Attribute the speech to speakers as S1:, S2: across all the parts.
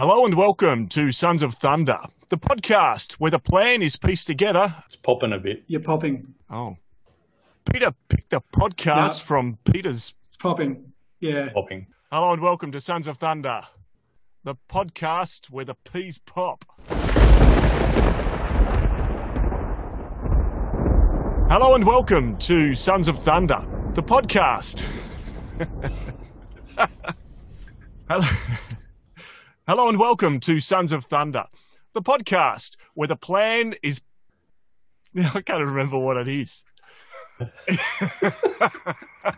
S1: Hello and welcome to Sons of Thunder, the podcast where the plan is pieced together.
S2: It's popping a bit.
S3: You're popping.
S1: Oh. Peter picked a podcast
S3: Yeah.
S1: from Peter's.
S3: It's popping. Yeah.
S2: Popping.
S1: Hello and welcome to Sons of Thunder, the podcast where the peas pop. Hello and welcome to Sons of Thunder, the podcast. Hello. Hello and welcome to Sons of Thunder, the podcast where the plan is. Now I can't remember what it is.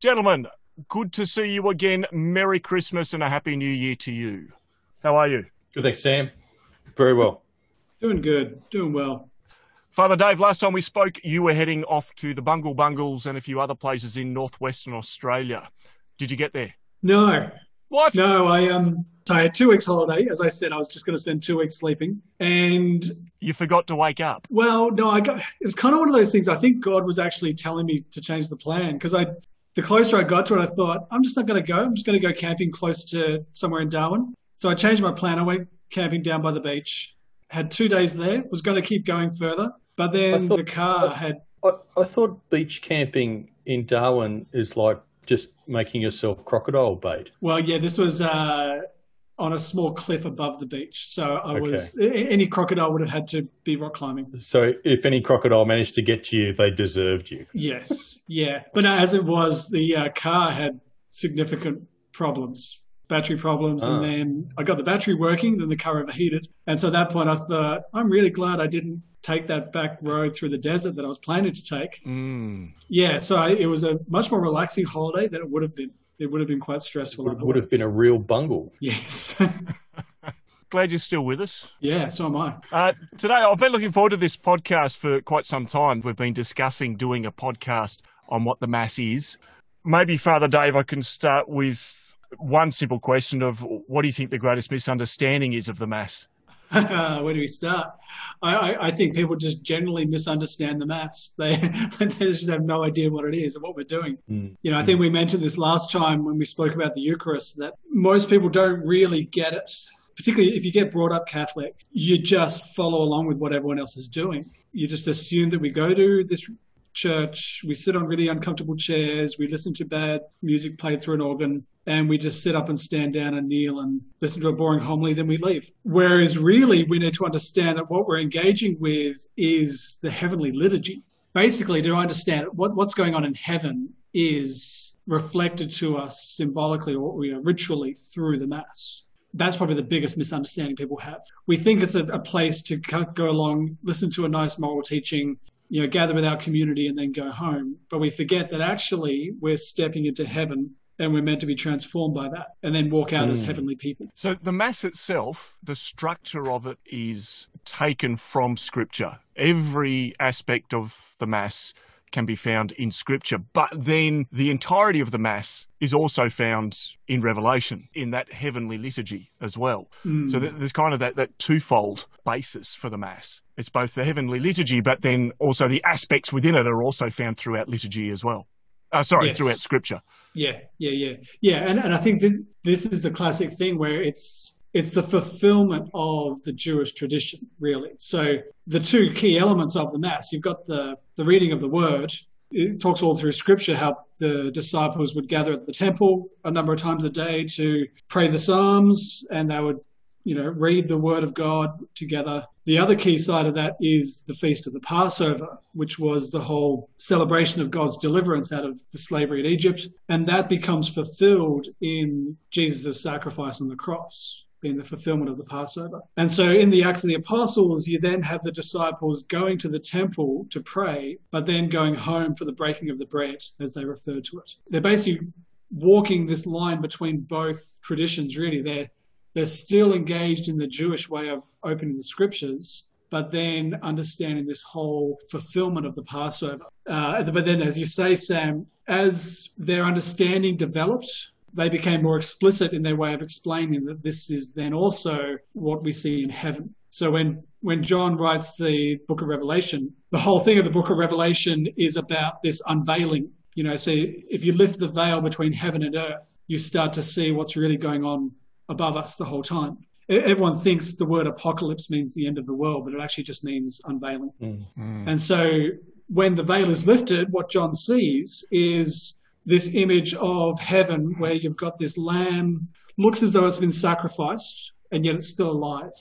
S1: Gentlemen, good to see you again. Merry Christmas and a Happy New Year to you. How are you?
S2: Good, thanks, Sam. Very well.
S3: Doing good. Doing well.
S1: Father Dave, last time we spoke, you were heading off to the Bungle Bungles and a few other places in northwestern Australia. Did you get there?
S3: No,
S1: What?
S3: no, I um so I had two weeks holiday. As I said, I was just gonna spend two weeks sleeping. And
S1: You forgot to wake up.
S3: well, no, I got it was kind of one of those things. I think God was actually telling me to change the plan because I the closer I got to it, I thought, I'm just not gonna go. I'm just gonna go camping close to somewhere in Darwin. So I changed my plan. I went camping down by the beach. Had two days there, was gonna keep going further, but then
S2: thought-
S3: the car had
S2: I, I thought beach camping in Darwin is like just making yourself crocodile bait.
S3: Well, yeah, this was uh, on a small cliff above the beach. So I was any crocodile would have had to be rock climbing.
S2: So if any crocodile managed to get to you, they deserved you.
S3: Yes, yeah. But as it was, the uh, car had significant problems, battery problems,
S2: Ah.
S3: and then I got the battery working. Then the car overheated, and so at that point, I thought, I'm really glad I didn't take that back road through the desert that I was planning to take.
S1: Mm.
S3: Yeah, so I, it was a much more relaxing holiday than it would have been. It would have been quite stressful.
S2: Would, would have been a real bungle.
S3: yes.
S1: Glad you're still with us.
S3: yeah, so am I.
S1: Uh, today, I've been looking forward to this podcast for quite some time. We've been discussing doing a podcast on what the Mass is. Maybe, Father Dave, I can start with one simple question of what do you think the greatest misunderstanding is of the Mass?
S3: Where do we start? I, I, I think people just generally misunderstand the mass. They, they just have no idea what it is and what we're doing.
S2: Mm.
S3: You know, I think we mentioned this last time when we spoke about the Eucharist that most people don't really get it. Particularly if you get brought up Catholic, you just follow along with what everyone else is doing. You just assume that we go to this church, we sit on really uncomfortable chairs, we listen to bad music played through an organ, and we just sit up and stand down and kneel and listen to a boring homily, then we leave. Whereas really, we need to understand that what we're engaging with is the heavenly liturgy. Basically, to understand what, what's going on in heaven is reflected to us symbolically or you know, ritually through the Mass. That's probably the biggest misunderstanding people have. We think it's a, a place to go along, listen to a nice moral teaching, you know, gather with our community and then go home. But we forget that actually we're stepping into heaven and we're meant to be transformed by that and then walk out as
S2: Mm.
S3: heavenly people.
S1: So, the Mass itself, the structure of it is taken from Scripture. Every aspect of the Mass can be found in Scripture, but then the entirety of the Mass is also found in Revelation, in that heavenly liturgy as well.
S3: Mm.
S1: So, there's kind of that, that twofold basis for the Mass. It's both the heavenly liturgy, but then also the aspects within it are also found throughout liturgy as well. Uh, sorry,
S3: Yes.
S1: throughout Scripture.
S3: Yeah, yeah, yeah, yeah. And and I think that this is the classic thing where it's it's the fulfillment of the Jewish tradition, really. So the two key elements of the Mass, you've got the the reading of the Word. It talks all through Scripture how the disciples would gather at the temple a number of times a day to pray the Psalms, and they would, you know, read the Word of God together. The other key side of that is the feast of the Passover, which was the whole celebration of God's deliverance out of the slavery in Egypt. And that becomes fulfilled in Jesus' sacrifice on the cross, being the fulfillment of the Passover. And so in the Acts of the Apostles, you then have the disciples going to the temple to pray, but then going home for the breaking of the bread, as they refer to it. They're basically walking this line between both traditions, really. They're they're still engaged in the Jewish way of opening the scriptures, but then understanding this whole fulfillment of the Passover. Uh, but then, as you say, Sam, as their understanding developed, they became more explicit in their way of explaining that this is then also what we see in heaven. So when when John writes the book of Revelation, the whole thing of the book of Revelation is about this unveiling. You know, so if you lift the veil between heaven and earth, you start to see what's really going on above us the whole time. Everyone thinks the word apocalypse means the end of the world, but it actually just means unveiling.
S2: Mm.
S3: And so when the veil is lifted, what John sees is this image of heaven where you've got this lamb, looks as though it's been sacrificed, and yet it's still alive.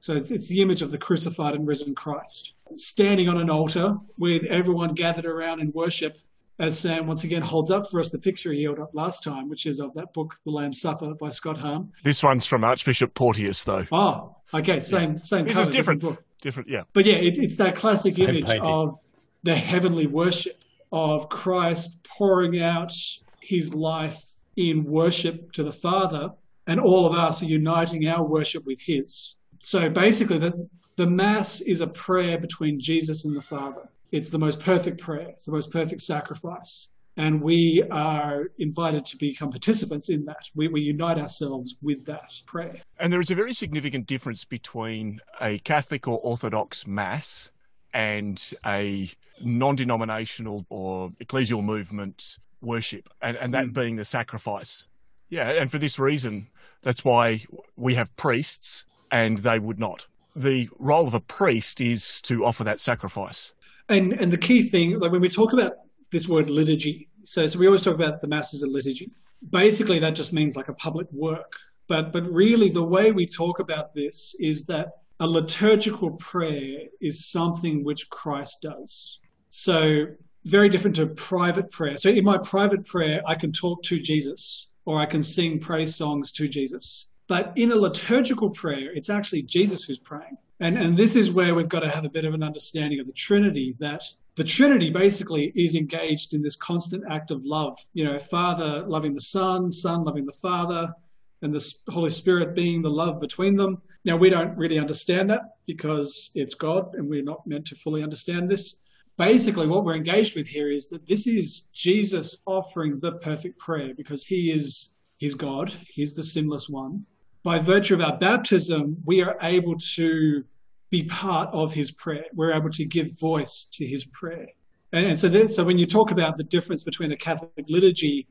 S3: So it's, it's the image of the crucified and risen Christ, standing on an altar with everyone gathered around in worship as Sam once again holds up for us the picture he held up last time, which is of that book, The Lamb's Supper by Scott Hahn.
S1: This one's from Archbishop Porteous, though.
S3: Oh, okay, same same
S1: This
S3: cover,
S1: is different.
S3: book.
S1: Different, yeah.
S3: But yeah, it, it's that classic
S2: Same
S3: image
S2: painting.
S3: of the heavenly worship of Christ pouring out his life in worship to the Father, and all of us are uniting our worship with his. So basically, the, the Mass is a prayer between Jesus and the Father. It's the most perfect prayer, it's the most perfect sacrifice. And we are invited to become participants in that. We, we unite ourselves with that prayer.
S1: And there is a very significant difference between a Catholic or Orthodox Mass and a non denominational or ecclesial movement worship, and, and that
S3: Mm.
S1: being the sacrifice. Yeah, and for this reason, that's why we have priests and they would not. The role of a priest is to offer that sacrifice.
S3: And and the key thing, like when we talk about this word liturgy, so so we always talk about the mass as a liturgy. Basically, that just means like a public work. But but really, the way we talk about this is that a liturgical prayer is something which Christ does. So very different to private prayer. So in my private prayer, I can talk to Jesus or I can sing praise songs to Jesus. But in a liturgical prayer, it's actually Jesus who's praying. And, and this is where we've got to have a bit of an understanding of the Trinity that the Trinity basically is engaged in this constant act of love. You know, Father loving the Son, Son loving the Father, and the Holy Spirit being the love between them. Now, we don't really understand that because it's God and we're not meant to fully understand this. Basically, what we're engaged with here is that this is Jesus offering the perfect prayer because he is he's God, he's the sinless one. By virtue of our baptism, we are able to be part of his prayer. We're able to give voice to his prayer. And, so, that, so when you talk about the difference between a Catholic liturgy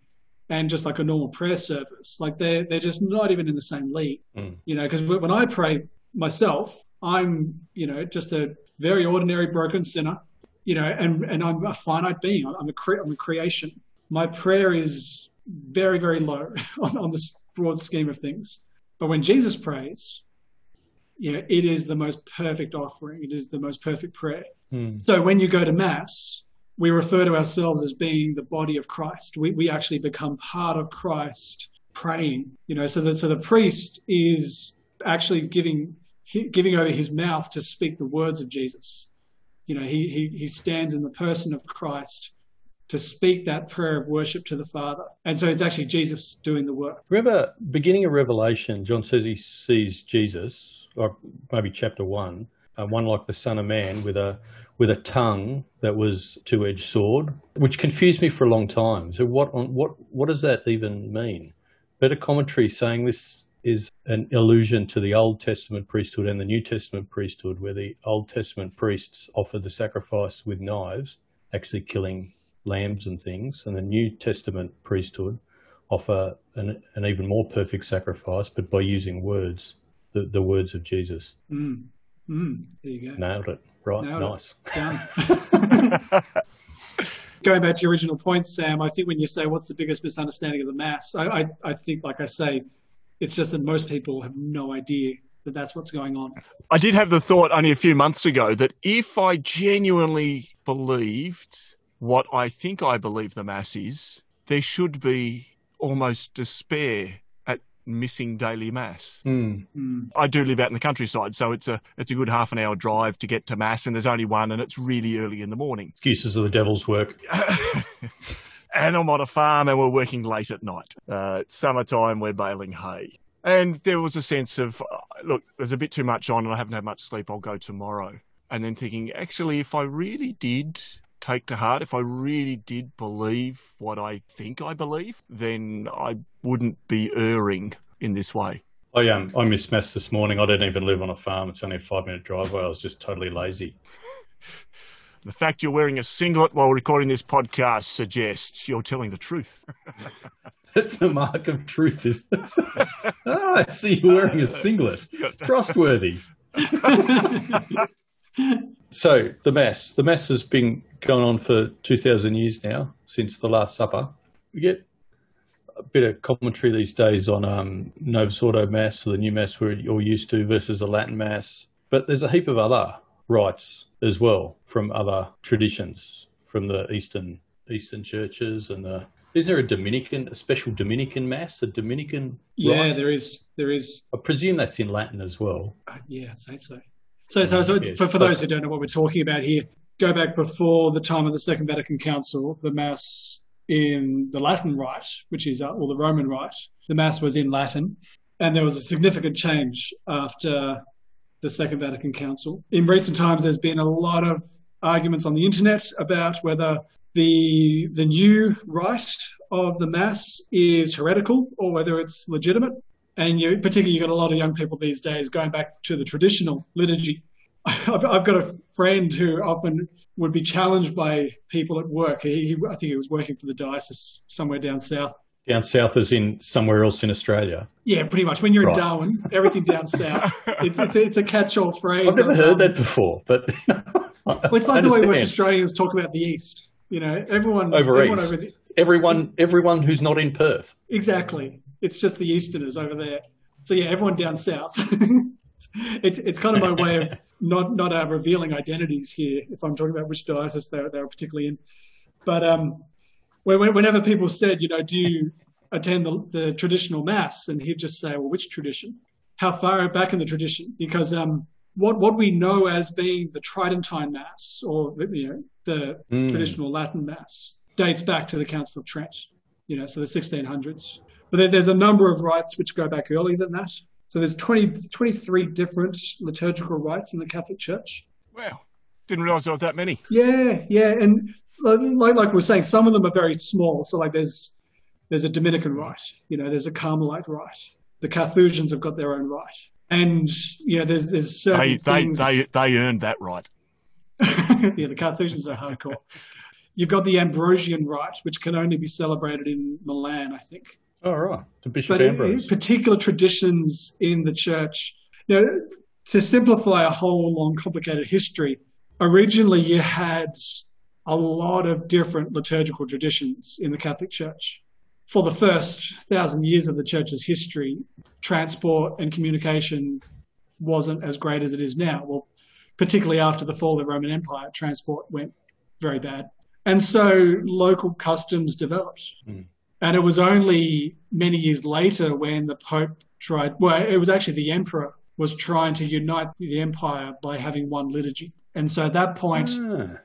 S3: and just like a normal prayer service, like they're they're just not even in the same league.
S2: Mm.
S3: You know, because when I pray myself, I'm you know just a very ordinary broken sinner. You know, and and I'm a finite being. I'm a cre- I'm a creation. My prayer is very very low on, on this broad scheme of things. But when Jesus prays, you know, it is the most perfect offering. It is the most perfect prayer.
S2: Mm.
S3: So when you go to Mass, we refer to ourselves as being the body of Christ. We, we actually become part of Christ praying, you know, so that, so the priest is actually giving, giving over his mouth to speak the words of Jesus. You know, he, he, he stands in the person of Christ to speak that prayer of worship to the Father. And so it's actually Jesus doing the work.
S2: Remember, beginning of Revelation, John says he sees Jesus, or maybe chapter one, uh, one like the Son of Man with a with a tongue that was two edged sword, which confused me for a long time. So what on what what does that even mean? Better commentary saying this is an allusion to the Old Testament priesthood and the New Testament priesthood, where the Old Testament priests offered the sacrifice with knives, actually killing lambs and things, and the New Testament priesthood offer an, an even more perfect sacrifice, but by using words, the, the words of Jesus.
S3: Mm. Mm. There you go.
S2: Nailed it. Right.
S3: Nailed it.
S2: nice.
S3: Done. Going back to your original point, Sam, I think when you say what's the biggest misunderstanding of the Mass, I, I, I think, like I say, it's just that most people have no idea that that's what's going on.
S1: I did have the thought only a few months ago that if I genuinely believed what I think I believe the Mass is, there should be almost despair at missing daily Mass.
S2: Mm.
S3: Mm.
S1: I do live out in the countryside, so it's a it's a good half an hour drive to get to Mass, and there's only one, and it's really early in the morning.
S2: Excuses of the devil's work.
S1: and I'm on a farm, and we're working late at night. Uh, it's summertime, we're baling hay. And there was a sense of, uh, look, there's a bit too much on, and I haven't had much sleep. I'll go tomorrow. And then thinking, actually, if I really did take to heart, if I really did believe what I think I believe, then I wouldn't be erring in this way.
S2: I um I missed mass this morning. I don't even live on a farm. It's only a five minute driveway. I was just totally lazy.
S1: The fact you're wearing a singlet while recording this podcast suggests you're telling the truth.
S2: That's the mark of truth, isn't it? oh, I see you're wearing a singlet. Trustworthy. So, the Mass. The Mass has been going on for 2,000 years now, since the Last Supper. We get a bit of commentary these days on um, Novus Ordo Mass, or the new Mass we're all used to, versus the Latin Mass. But there's a heap of other rites as well from other traditions, from the Eastern Eastern churches and the. Is there a Dominican, a special Dominican Mass, a Dominican?
S3: Yeah,
S2: rite?
S3: there is. There is.
S2: I presume that's in Latin as well.
S3: Uh, yeah, I'd say so. So, so, so for, for those who don't know what we're talking about here, go back before the time of the Second Vatican Council, the Mass in the Latin Rite, which is, uh, or the Roman Rite, the Mass was in Latin. And there was a significant change after the Second Vatican Council. In recent times, there's been a lot of arguments on the internet about whether the the new rite of the Mass is heretical or whether it's legitimate. And you, particularly, you've got a lot of young people these days going back to the traditional liturgy. I've, I've got a friend who often would be challenged by people at work. He, he, I think he was working for the diocese somewhere down south.
S2: Down south, as in somewhere else in Australia.
S3: Yeah, pretty much. When you're
S2: Right.
S3: in Darwin, everything down south. It's, it's, a, it's a catch-all phrase.
S2: I've never heard that before, but
S3: Well, it's like the way West. Australians talk about the East. You know, everyone
S2: Over
S3: everyone
S2: east.
S3: over the,
S2: everyone, everyone who's not in Perth.
S3: exactly. It's just the Easterners over there. So yeah, everyone down south. it's it's kind of my way of not not uh, revealing identities here. If I'm talking about which diocese they're they're particularly in, but um, when, when- whenever people said, you know, do you attend the, the traditional mass, and he'd just say, well, which tradition? How far back in the tradition? Because um, what what we know as being the Tridentine Mass or you know the
S2: Mm.
S3: traditional Latin Mass dates back to the Council of Trent, you know, so the 1600s. But there's a number of rites which go back earlier than that. So there's 20, 23 different liturgical rites in the Catholic Church.
S1: Wow. Didn't realize there were that many.
S3: Yeah, yeah, and like like like we're saying, some of them are very small. So like there's there's a Dominican rite, you know, there's a Carmelite rite. The Carthusians have got their own rite, and you know, there's there's certain
S1: They, they,
S3: things.
S1: they, they earned that right.
S3: yeah, the Carthusians are hardcore. You've got the Ambrosian rite, which can only be celebrated in Milan, I think.
S2: All right, to Bishop
S3: but
S2: Ambrose.
S3: particular traditions in the church. Now, to simplify a whole long, complicated history, originally you had a lot of different liturgical traditions in the Catholic Church. For the first thousand years of the church's history, transport and communication wasn't as great as it is now. Well, particularly after the fall of the Roman Empire, transport went very bad. And so local customs developed. Hmm. And it was only many years later when the Pope tried, well, it was actually the Emperor was trying to unite the empire by having one liturgy. And so at that point,
S2: Ah,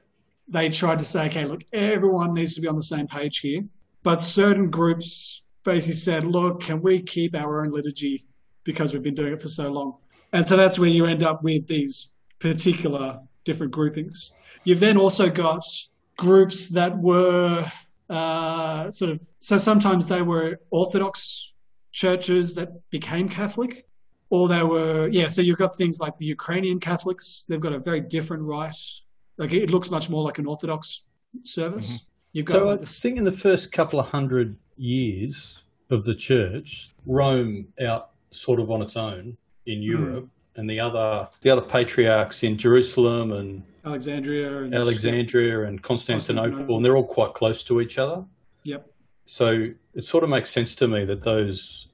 S3: they tried to say, okay, look, everyone needs to be on the same page here. But certain groups basically said, look, can we keep our own liturgy because we've been doing it for so long? And so that's where you end up with these particular different groupings. You've then also got groups that were uh, sort of, so sometimes they were Orthodox churches that became Catholic, or they were, yeah, so you've got things like the Ukrainian Catholics, they've got a very different rite. Like it looks much more like an Orthodox service. You've got
S2: So I
S3: like the
S2: think in the first couple of hundred years of the church, Rome out sort of on its own in Europe, and the other the other patriarchs in Jerusalem and
S3: Alexandria and
S2: Alexandria and Constantinople,
S3: Constantinople.
S2: and they're all quite close to each other.
S3: Yep.
S2: So it sort of makes sense to me that those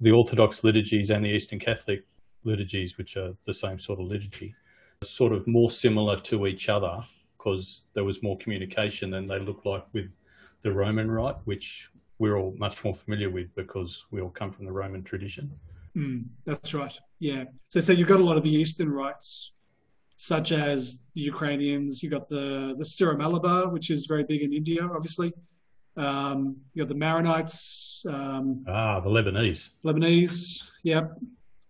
S2: the Orthodox liturgies and the Eastern Catholic liturgies, which are the same sort of liturgy, are sort of more similar to each other because there was more communication than they look like with the Roman Rite, which we're all much more familiar with because we all come from the Roman tradition.
S3: Mm, that's right. Yeah. So, so you've got a lot of the Eastern rites, such as the Ukrainians. You've got the the Syro-Malabar, which is very big in India, obviously. Um, you got the Maronites, um,
S2: Ah, the Lebanese.
S3: Lebanese. Yep.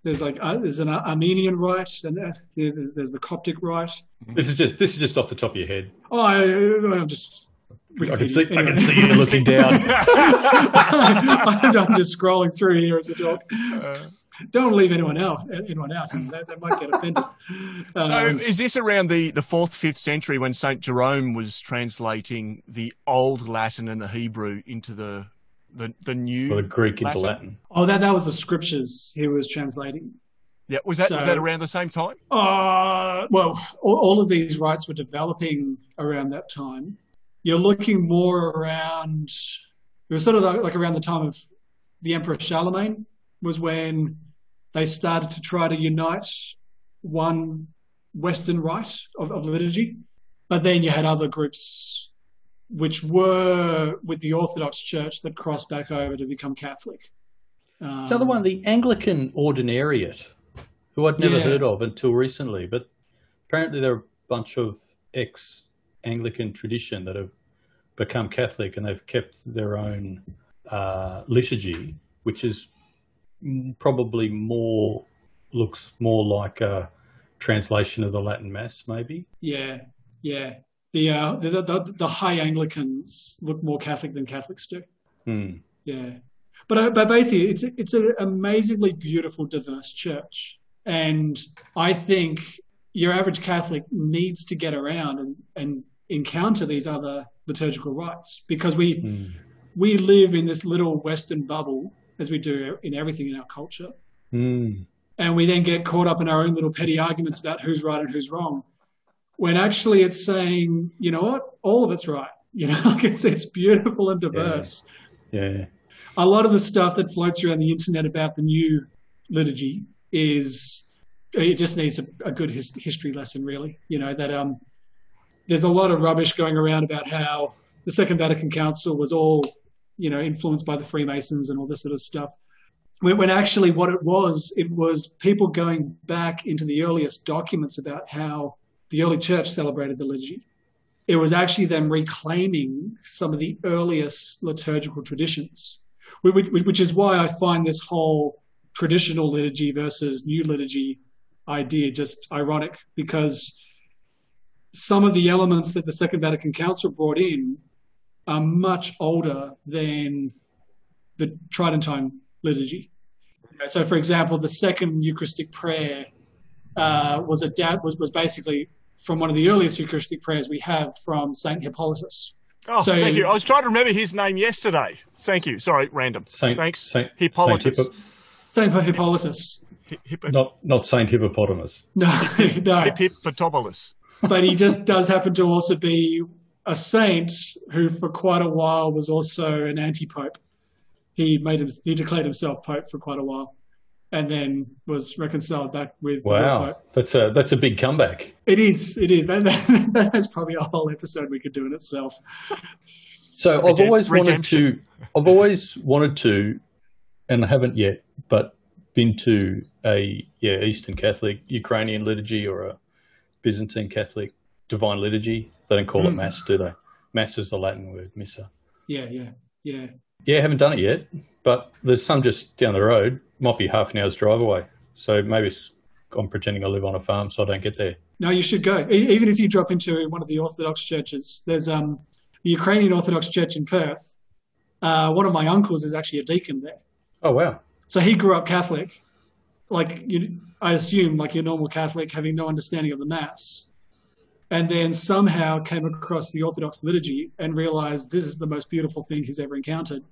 S3: There's like uh, there's an Armenian rite, and uh, there's, there's the Coptic rite.
S2: This is just this is just off the top of your head.
S3: Oh, I, I'm just.
S2: I can see I can see you looking down.
S3: I'm just scrolling through here as we talk. don't leave anyone out. Anyone out, they, they might get offended.
S1: So,
S3: Um,
S1: is this around the, the fourth, fifth century when Saint Jerome was translating the old Latin and the Hebrew into the the, the new
S2: Or the Greek into Latin.
S3: oh, that that was the scriptures he was translating.
S1: Yeah, was that was that around the same time?
S3: Uh, well, all, all of these rites were developing around that time. You're looking more around, it was sort of like, around the time of the Emperor Charlemagne, was when they started to try to unite one Western rite of, of liturgy. But then you had other groups which were with the Orthodox Church that crossed back over to become Catholic. Um,
S2: the other one the Anglican Ordinariate, who I'd never
S3: Yeah.
S2: heard of until recently, but apparently they're a bunch of ex Anglican tradition that have become Catholic and they've kept their own uh, liturgy, which is probably more looks more like a translation of the Latin Mass, maybe.
S3: Yeah, yeah. The, uh, the, the the high Anglicans look more Catholic than Catholics do.
S2: Hmm.
S3: Yeah, but uh, but basically, it's it's an amazingly beautiful, diverse church, and I think your average Catholic needs to get around and and encounter these other liturgical rites because we
S2: Hmm.
S3: we live in this little Western bubble as we do in everything in our culture,
S2: Hmm.
S3: and we then get caught up in our own little petty arguments about who's right and who's wrong. When actually it's saying, you know what, all of it's right. You know, like it's it's beautiful and diverse.
S2: Yeah.
S3: A lot of the stuff that floats around the internet about the new liturgy is it just needs a, a good his, history lesson, really. You know that um, there's a lot of rubbish going around about how the Second Vatican Council was all, you know, influenced by the Freemasons and all this sort of stuff. When, actually what it was, it was people going back into the earliest documents about how the early church celebrated the liturgy. It was actually them reclaiming some of the earliest liturgical traditions, which is why I find this whole traditional liturgy versus new liturgy idea just ironic because some of the elements that the Second Vatican Council brought in are much older than the Tridentine liturgy. So, for example, the second Eucharistic prayer uh, was a was was basically from one of the earliest Eucharistic prayers we have from Saint Hippolytus.
S1: Oh,
S3: So-
S1: thank you. I was trying to remember his name yesterday. Thank you. Sorry, random.
S2: Saint
S1: Thanks.
S2: Saint
S1: Hippolytus.
S2: Saint Hippo-
S3: Saint Hippolytus.
S1: Hi- hip-
S2: not not Saint Hippopotamus.
S3: No, no.
S1: hip- Hippotobulus.
S3: But he just does happen to also be a saint who, for quite a while, was also an anti-pope. He made him, he declared himself pope for quite a while, and then was reconciled back with the
S2: Wow,
S3: pope.
S2: that's a that's a big comeback.
S3: It is, it is. That, that, that's probably a whole episode we could do in itself.
S2: So I've
S1: Redemp-
S2: always wanted
S1: redemption.
S2: to, I've always wanted to, and I haven't yet, but been to a yeah Eastern Catholic Ukrainian liturgy or a Byzantine Catholic divine liturgy. They don't call it
S3: Mm.
S2: mass, do they? Mass is the Latin word, missa.
S3: Yeah, yeah, yeah.
S2: Yeah, haven't done it yet, but there's some just down the road. Might be half an hour's drive away. So maybe it's, I'm pretending I live on a farm, so I don't get there.
S3: No, you should go. E- Even if you drop into one of the Orthodox churches, there's um, the Ukrainian Orthodox Church in Perth. Uh, one of my uncles is actually a deacon there.
S2: Oh wow,
S3: So he grew up Catholic, like you, I assume, like your normal Catholic, having no understanding of the Mass, and then somehow came across the Orthodox liturgy and realized this is the most beautiful thing he's ever encountered.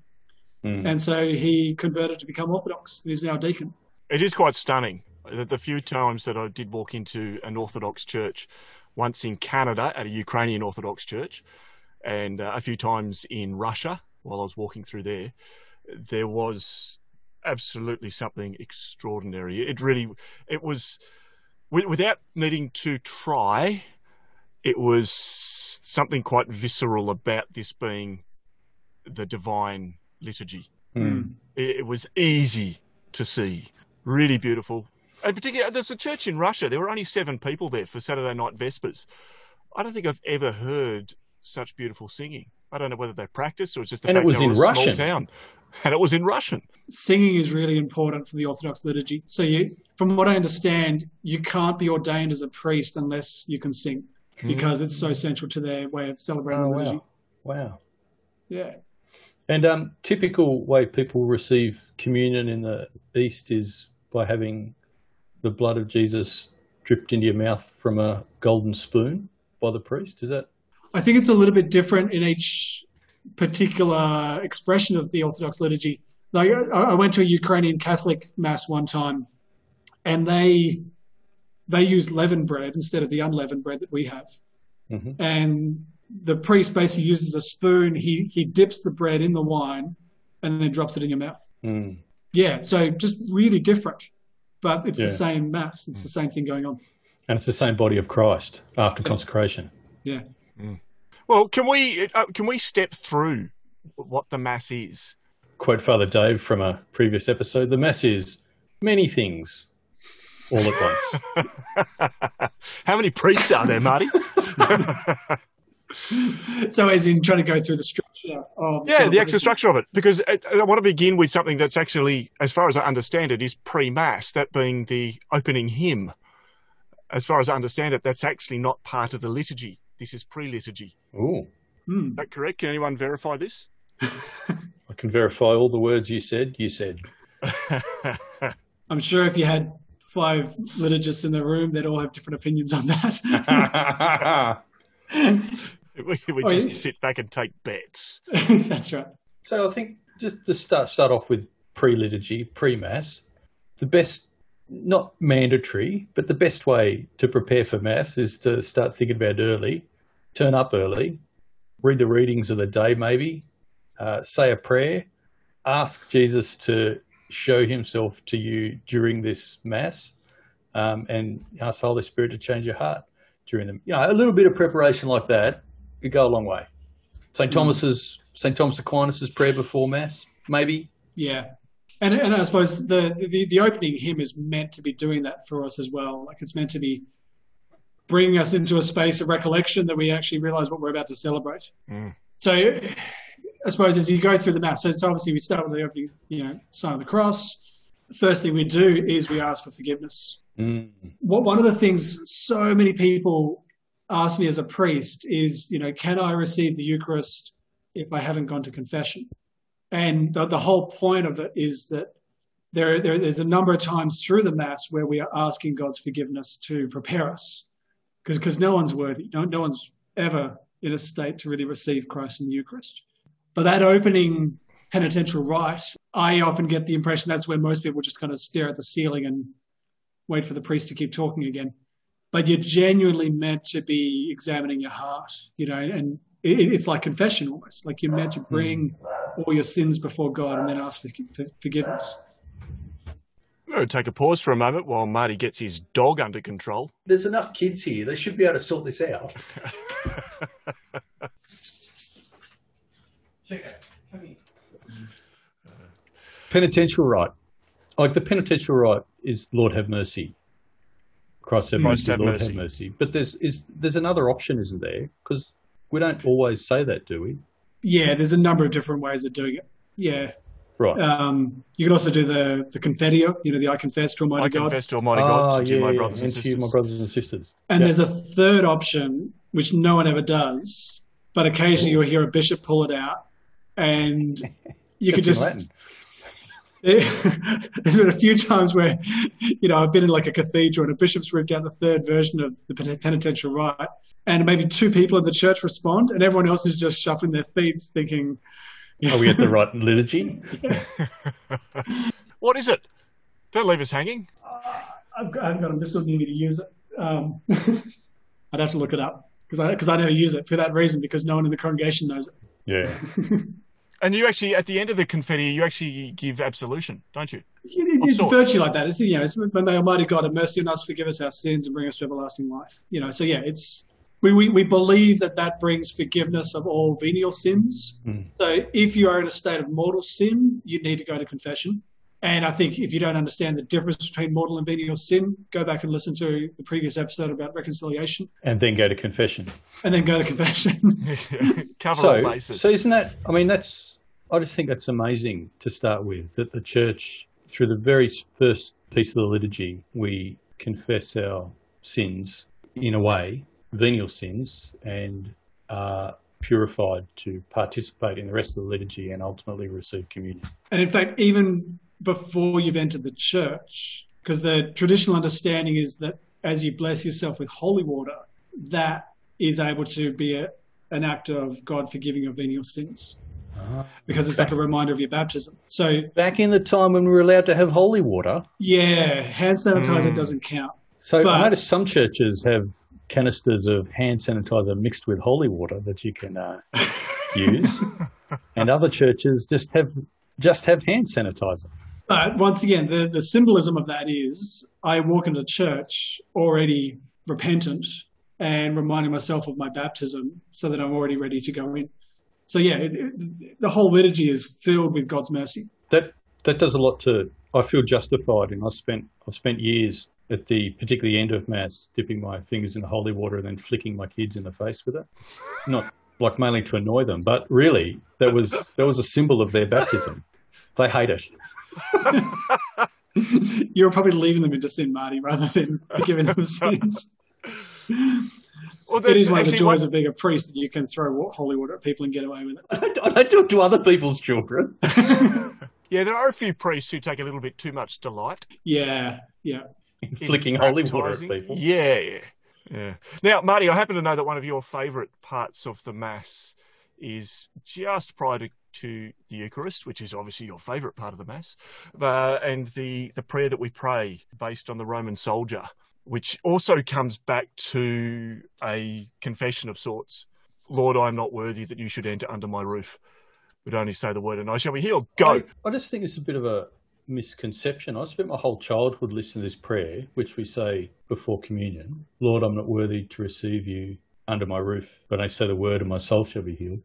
S2: Hmm.
S3: And so he converted to become Orthodox. He's now a deacon.
S1: It is quite stunning. The, the few times that I did walk into an Orthodox church, once in Canada at a Ukrainian Orthodox church, and uh, a few times in Russia while I was walking through there, there was absolutely something extraordinary. It really, it was, wi- without needing to try, it was something quite visceral about this being the divine liturgy.
S2: Hmm.
S1: It, it was easy to see, really beautiful. And particularly, there's a church in Russia. There were only seven people there for Saturday night vespers. I don't think I've ever heard such beautiful singing. I don't know whether they practiced or it's just the
S2: And it
S1: fact
S2: was
S1: they were
S2: in
S1: a small
S2: Russian.
S1: town, and it was in Russian.
S3: Singing is really important for the Orthodox liturgy. So, you, from what I understand, you can't be ordained as a priest unless you can sing, because it's so central to their way of celebrating
S2: Oh
S3: the liturgy.
S2: wow, wow.
S3: Yeah.
S2: And um, typical way people receive communion in the East is by having the blood of Jesus dripped into your mouth from a golden spoon by the priest? Is that?
S3: I think it's a little bit different in each particular expression of the Orthodox liturgy. Like I went to a Ukrainian Catholic mass one time, and they they use leavened bread instead of the unleavened bread that we have. Mm-hmm. And the priest basically uses a spoon. He he dips the bread in the wine, and then drops it in your mouth. Mm. Yeah, so just really different, but it's yeah. the same mass. It's mm. the same thing going on.
S2: And it's the same body of Christ after yeah. consecration.
S3: Yeah.
S1: Mm. Well, can we uh, can we step through what the mass is?
S2: Quote Father Dave from a previous episode: "The mass is many things." All at once.
S1: How many priests are there, Marty?
S3: so as in trying to go through the structure of
S1: yeah the actual structure of it because I, I, want to begin with something that's actually as far as i understand it is pre-mass that being the opening hymn as far as i understand it that's actually not part of the liturgy this is pre-liturgy
S2: oh
S1: hmm. is that correct can anyone verify this
S2: i can verify all the words you said you said
S3: i'm sure if you had five liturgists in the room they'd all have different opinions on that
S1: We, we oh, just yeah. sit back and take bets.
S3: That's right.
S2: So I think just to start start off with pre liturgy, pre mass, the best not mandatory, but the best way to prepare for mass is to start thinking about it early, turn up early, read the readings of the day, maybe, uh, say a prayer, ask Jesus to show himself to you during this mass, um, and ask the Holy Spirit to change your heart during them. You know, a little bit of preparation like that could go a long way. St. Hmm. Thomas's St. Thomas Aquinas's prayer before Mass, maybe.
S3: Yeah. And, and I suppose the, the, the opening hymn is meant to be doing that for us as well. Like it's meant to be bringing us into a space of recollection that we actually realize what we're about to celebrate. Mm. So I suppose as you go through the mass, so it's obviously we start with the opening, you know, sign of the cross. The first thing we do is we ask for forgiveness. Mm. What one of the things so many people ask me as a priest is, you know, can I receive the Eucharist if I haven't gone to confession? And the, the whole point of it is that there, there, there's a number of times through the Mass where we are asking God's forgiveness to prepare us, because no one's worthy. No, no one's ever in a state to really receive Christ in the Eucharist. But that opening penitential rite, I often get the impression that's where most people just kind of stare at the ceiling and wait for the priest to keep talking again. But you're genuinely meant to be examining your heart, you know, and it, it's like confession almost. Like you're meant to mm. bring all your sins before God and then ask for, for forgiveness.
S1: I'm going to take a pause for a moment while Marty gets his dog under control.
S4: There's enough kids here. They should be able to sort this out.
S2: Penitential rite. Like the penitential rite is Lord have mercy. Christ have mercy, have Lord mercy. have mercy. But there's is there's another option, isn't there? Because we don't always say that, do we?
S3: Yeah, there's a number of different ways of doing it. Yeah.
S2: Right.
S3: Um, you can also do the the Confiteor, you know, the I confess to Almighty I
S1: God. I confess to Almighty God,
S2: oh,
S1: to
S2: yeah,
S1: my brothers
S2: and,
S1: and sisters.
S2: my brothers and sisters.
S3: And yeah. there's a third option which no one ever does, but occasionally you'll hear a bishop pull it out, and you could just there's been a few times where, you know, I've been in like a cathedral and a bishop's ripped out the third version of the penitential rite, and maybe two people in the church respond, and everyone else is just shuffling their feet, thinking,
S2: "Are we at the right liturgy?"
S1: what is it? Don't leave us hanging.
S3: Uh, I've, got, I've got a missile need to use it. Um, I'd have to look it up because I because I never use it for that reason because no one in the congregation knows it.
S2: Yeah.
S1: And you actually, at the end of the Confiteor, you actually give absolution, don't you?
S3: It's virtually like that. It's, you know, it's, may Almighty God have mercy on us, forgive us our sins, and bring us to everlasting life. You know, so yeah, it's we, we, we believe that that brings forgiveness of all venial sins. Mm. So if you are in a state of mortal sin, you need to go to confession. And I think if you don't understand the difference between mortal and venial sin, go back and listen to the previous episode about reconciliation.
S2: And then go to confession.
S3: And then go to confession.
S1: Cover
S2: so,
S1: all bases.
S2: So isn't that, I mean, that's, I just think that's amazing to start with, that the church, through the very first piece of the liturgy, we confess our sins in a way, venial sins, and are purified to participate in the rest of the liturgy and ultimately receive communion.
S3: And in fact, even before you've entered the church, because the traditional understanding is that as you bless yourself with holy water, that is able to be a, an act of God forgiving of venial sins. Because it's like a reminder of your baptism. So,
S2: Back in the time when we were allowed to have holy water,
S3: yeah, hand sanitizer
S1: Mm.
S3: doesn't count.
S2: so
S3: But-
S2: I noticed some churches have canisters of hand sanitizer mixed with holy water that you can uh, use, and other churches just have just have hand sanitizer.
S3: But once again, the, the symbolism of that is I walk into church already repentant and reminding myself of my baptism so that I'm already ready to go in. So, yeah, it, it, the whole liturgy is filled with God's mercy.
S2: That that does a lot to. I feel justified, and I spent I've spent years at the particularly end of mass dipping my fingers in the holy water and then flicking my kids in the face with it. Not like mainly to annoy them, but really that was that was a symbol of their baptism. They hate it.
S3: You're probably leaving them into sin, Marty, rather than forgiving them sins.
S1: Well,
S3: It is one of the
S1: actually
S3: joys of being a priest that you can throw holy water at people and get away with it.
S2: I don't, I do it to other people's children.
S1: Yeah, there are a few priests who take a little bit too much delight
S3: yeah, yeah.
S1: In
S2: Flicking holy water at people.
S1: Yeah, yeah, yeah. Now, Marty, I happen to know that one of your favourite parts of the Mass is just prior to, to the Eucharist, which is obviously your favourite part of the Mass, uh, and the, the prayer that we pray based on the Roman soldier, which also comes back to a confession of sorts. Lord, I am not worthy that you should enter under my roof, but only say the word and I shall be healed. Go.
S2: I, I just think it's a bit of a misconception. I spent my whole childhood listening to this prayer, which we say before communion Lord, I'm not worthy to receive you under my roof, but I say the word and my soul shall be healed,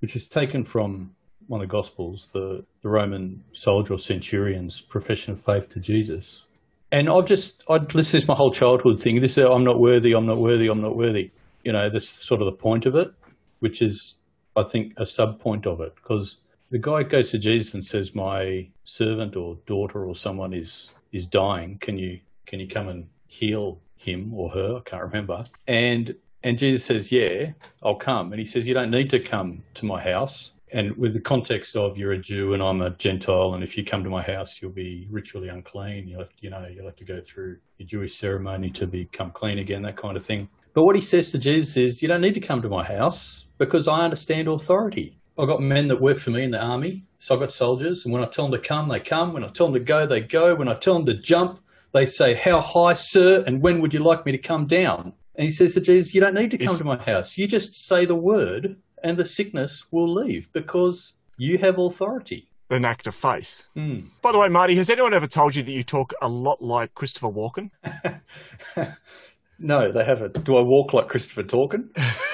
S2: which is taken from one of the Gospels, the, the Roman soldier or centurion's profession of faith to Jesus. And I've just, I'd listened to this my whole childhood thing. this, uh, I'm not worthy, I'm not worthy, I'm not worthy. You know, that's sort of the point of it, which is, I think, a sub point of it. Because the guy goes to Jesus and says, "My servant or daughter or someone is is dying. Can you can you come and heal him or her? I can't remember." And and Jesus says, "Yeah, I'll come." And he says, "You don't need to come to my house." And with the context of you're a Jew and I'm a Gentile, and if you come to my house, you'll be ritually unclean. You'll have, you know, you'll have to go through your Jewish ceremony to become clean again, that kind of thing. But what he says to Jesus is, "You don't need to come to my house because I understand authority." I've got men that work for me in the army. So I've got soldiers, and when I tell them to come, they come. When I tell them to go, they go. When I tell them to jump, they say, How high, sir? And when would you like me to come down? And he says to Jesus, You don't need to come
S1: Is-
S2: to my house. You just say the word, and the sickness will leave because you have authority.
S1: An act of faith.
S2: Hmm.
S1: By the way, Marty, has anyone ever told you that you talk a lot like Christopher Walken?
S2: no, they haven't. Do I walk like Christopher Talken?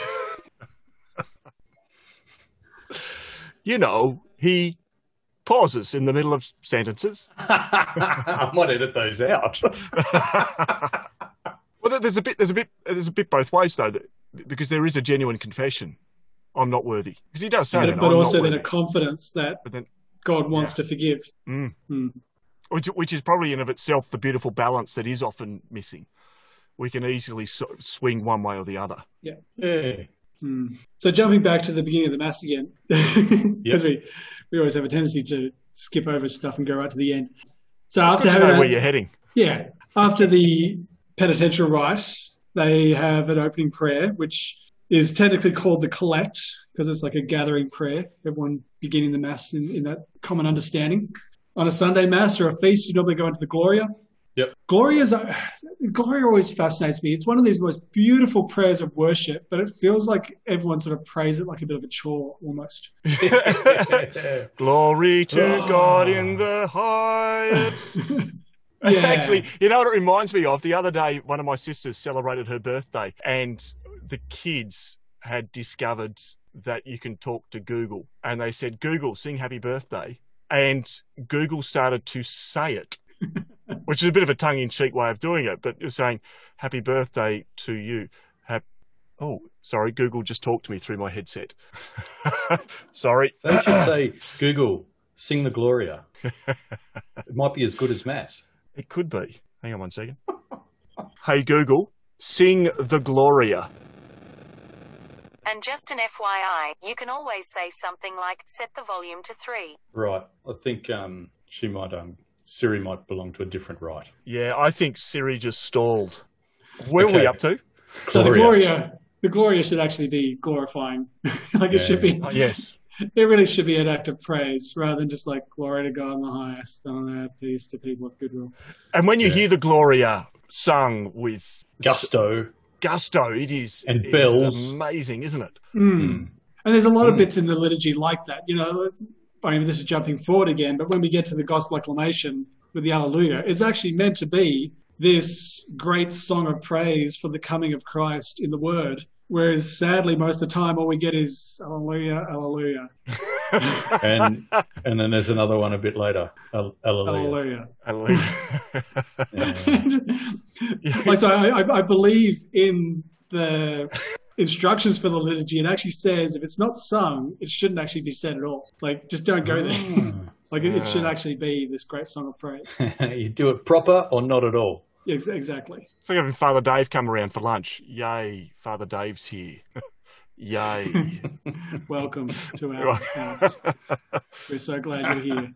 S1: You know, he pauses in the middle of sentences.
S2: I might edit those out.
S1: well, there's a bit, there's a bit, there's a bit both ways though, that, because there is a genuine confession. I'm not worthy because he does say
S3: But,
S1: that.
S3: but
S1: I'm
S3: also
S1: not
S3: then
S1: worthy.
S3: a confidence that
S1: But then,
S3: God wants to forgive.
S1: mm.
S3: Hmm.
S1: which, which is probably in of itself the beautiful balance that is often missing. We can easily so, swing one way or the other.
S2: yeah.
S3: Hmm. So jumping back to the beginning of the mass again, because we, we always have a tendency to skip over stuff and go right to the end. So
S1: It's
S3: after having that-
S1: where you're heading.
S3: Yeah. After the penitential rite, they have an opening prayer, which is technically called the collect because it's like a gathering prayer, everyone beginning the Mass in, in that common understanding. On a Sunday Mass or a feast, you normally go into the Gloria.
S2: Yep.
S3: Gloria's, uh, Gloria always fascinates me. It's one of these most beautiful prayers of worship, but it feels like everyone sort of prays it like a bit of a chore almost.
S1: Glory to God in the highest.
S3: Yeah.
S1: Actually, you know what it reminds me of? The other day, one of my sisters celebrated her birthday, and the kids had discovered that you can talk to Google. And they said, Google, sing happy birthday. And Google started to say it, which is a bit of a tongue in cheek way of doing it, but you're saying, happy birthday to you. Hap- oh, sorry, Google just talked to me through my headset. sorry.
S2: They should say, Google, sing the Gloria. It might be as good as Mass.
S1: It could be. Hang on one second. hey Google, sing the Gloria.
S5: And just an FYI, you can always say something like, set the volume to 3.
S2: Right. I think um, she might um, Siri might belong to a different right.
S1: Yeah, I think Siri just stalled. Where are we up to?
S3: So the
S2: Gloria.
S3: Gloria, the Gloria should actually be glorifying. like it should be,
S1: yes.
S3: it really should be an act of praise rather than just like glory to God in the highest, on earth peace to people of goodwill.
S1: And when you
S2: Yeah.
S1: hear the Gloria sung with
S2: Gusto.
S1: gusto, it is
S2: And
S1: it is
S2: bells.
S1: amazing, isn't it?
S3: Mm. And there's a lot of
S2: Mm.
S3: bits in the liturgy like that. You know, I mean, this is jumping forward again, but when we get to the gospel acclamation with the Alleluia, it's actually meant to be this great song of praise for the coming of Christ in the Word. Whereas sadly, most of the time, all we get is Alleluia, Alleluia,
S2: And and then there's another one a bit later. Alleluia. Hallelujah.
S3: Alleluia.
S2: Yeah.
S3: like so I, I, I believe in the instructions for the liturgy it actually says if it's not sung it shouldn't actually be said at all. Like just don't go there. Hmm. Like it, it should actually be this great song of praise.
S2: You do it proper or not at all.
S3: Ex- exactly.
S1: It's like having Father Dave come around for lunch. Yay, Father Dave's here. Yay.
S3: welcome to our house. We're so glad you're here.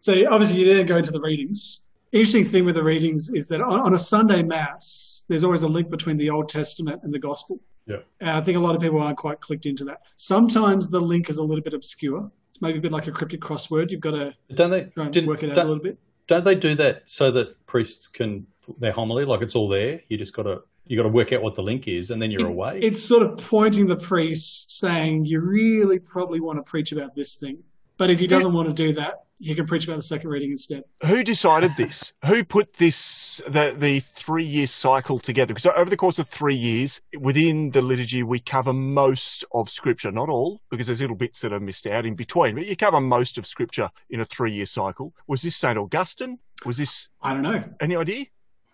S3: So obviously you then go into the readings interesting thing with the readings is that on, on a sunday mass there's always a link between the old testament and the gospel
S2: Yeah.
S3: And I think a lot of people aren't quite clicked into that. Sometimes the link is a little bit obscure. It's maybe a bit like a cryptic crossword. You've got to
S2: Don't they?
S3: try and
S2: didn't-
S3: work it out a little bit.
S2: don't they do that so that priests can their homily like it's all there? You just got to you got to work out what the link is, and then you're
S3: It-
S2: away.
S3: It's sort of pointing the priest saying, you really probably want to preach about this thing. But if he doesn't want to do that, he can preach about the second reading instead.
S1: Who decided this? Who put this the the three year cycle together? Because over the course of three years, within the liturgy, we cover most of Scripture, not all, because there's little bits that are missed out in between. But you cover most of Scripture in a three year cycle. Was this Saint Augustine? Was this
S3: I don't know.
S1: any idea?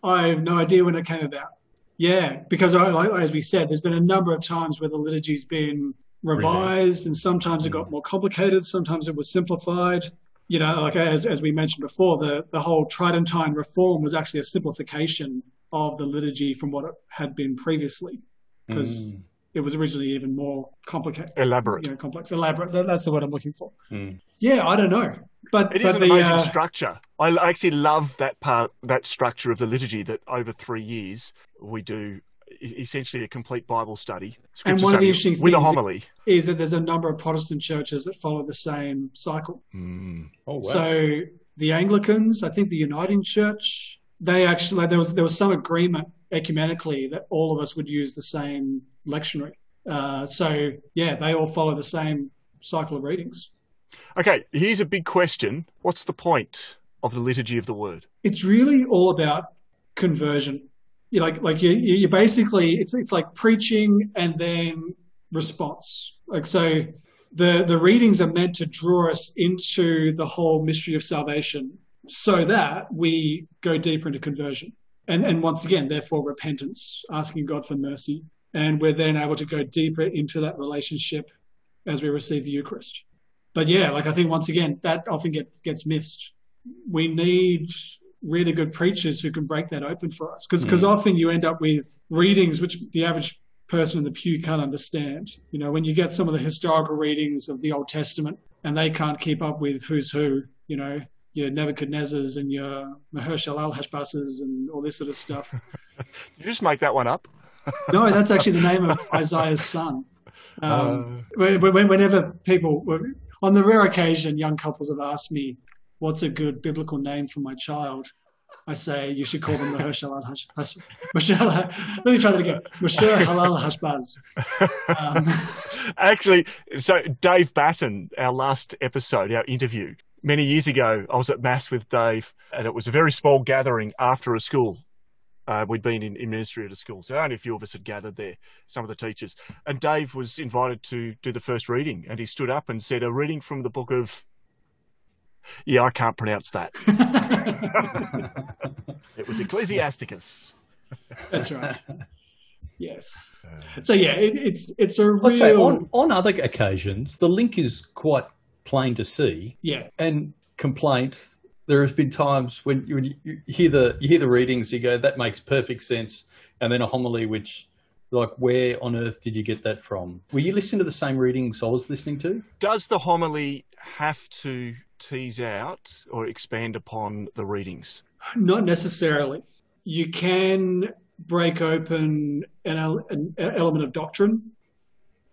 S3: I have no idea when it came about. Yeah, because I, like, as we said, there's been a number of times where the liturgy's been revised, and sometimes it got more complicated, sometimes it was simplified. You know, like as, as we mentioned before, the, the whole Tridentine reform was actually a simplification of the liturgy from what it had been previously, because
S2: Mm.
S3: it was originally even more complicated,
S1: Elaborate.
S3: you know, complex, elaborate. That- That's the word I'm looking for.
S2: Mm.
S3: Yeah, I don't know, but
S1: It is
S3: but
S1: an
S3: the,
S1: amazing
S3: uh,
S1: structure. I I actually love that part, that structure of the liturgy. That over three years we do essentially a complete Bible study,
S3: And one of the interesting
S1: with a
S3: things-
S1: homily.
S3: is that there's a number of Protestant churches that follow the same cycle.
S1: Mm.
S2: Oh wow!
S3: So the Anglicans, I think the Uniting Church, they actually there was there was some agreement ecumenically that all of us would use the same lectionary. Uh, so yeah, they all follow the same cycle of readings.
S1: Okay, here's a big question. What's the point of the liturgy of the word?
S3: It's really all about conversion. You like like you you basically it's it's like preaching and then response. Like so the the readings are meant to draw us into the whole mystery of salvation so that we go deeper into conversion. And and once again, therefore repentance, asking God for mercy. And we're then able to go deeper into that relationship as we receive the Eucharist. But yeah, like I think once again, that often get, gets missed. We need really good preachers who can break that open for us. Because
S2: Mm.
S3: often you end up with readings which the average person in the pew can't understand. You know, when you get some of the historical readings of the Old Testament and they can't keep up with who's who, you know, your Nebuchadnezzar's and your Mahershal al Hashbaz's and all this sort of stuff.
S1: Did you just make that one up?
S3: no, that's actually the name of Isaiah's son. Um,
S1: Uh,
S3: when- when- whenever people, on the rare occasion, young couples have asked me, "What's a good biblical name for my child?" I say you should call them Mahershal al Hash. Hash- Mahershala- Let me try that again. Mashur Halal Hashbaz. Um,
S1: Actually, so Dave Batten, our last episode, our interview, many years ago, I was at Mass with Dave, and it was a very small gathering after a school. Uh, we'd been in, in ministry at a school, so only a few of us had gathered there, some of the teachers. And Dave was invited to do the first reading, and he stood up and said, A reading from the book of. Yeah, I can't pronounce that. It was Ecclesiasticus.
S3: that's right. Yes. Uh, so yeah, it, it's it's a
S2: Let's say
S3: real
S2: on on other occasions the link is quite plain to see,
S3: yeah.
S2: and complaint. There has been times when you, when you hear the you hear the readings, you go, "That makes perfect sense," and then a homily which, like, where on earth did you get that from? Were you listening to the same readings I was listening to?
S1: Does the homily have to tease out or expand upon the readings?
S3: Not necessarily. You can break open an, an element of doctrine.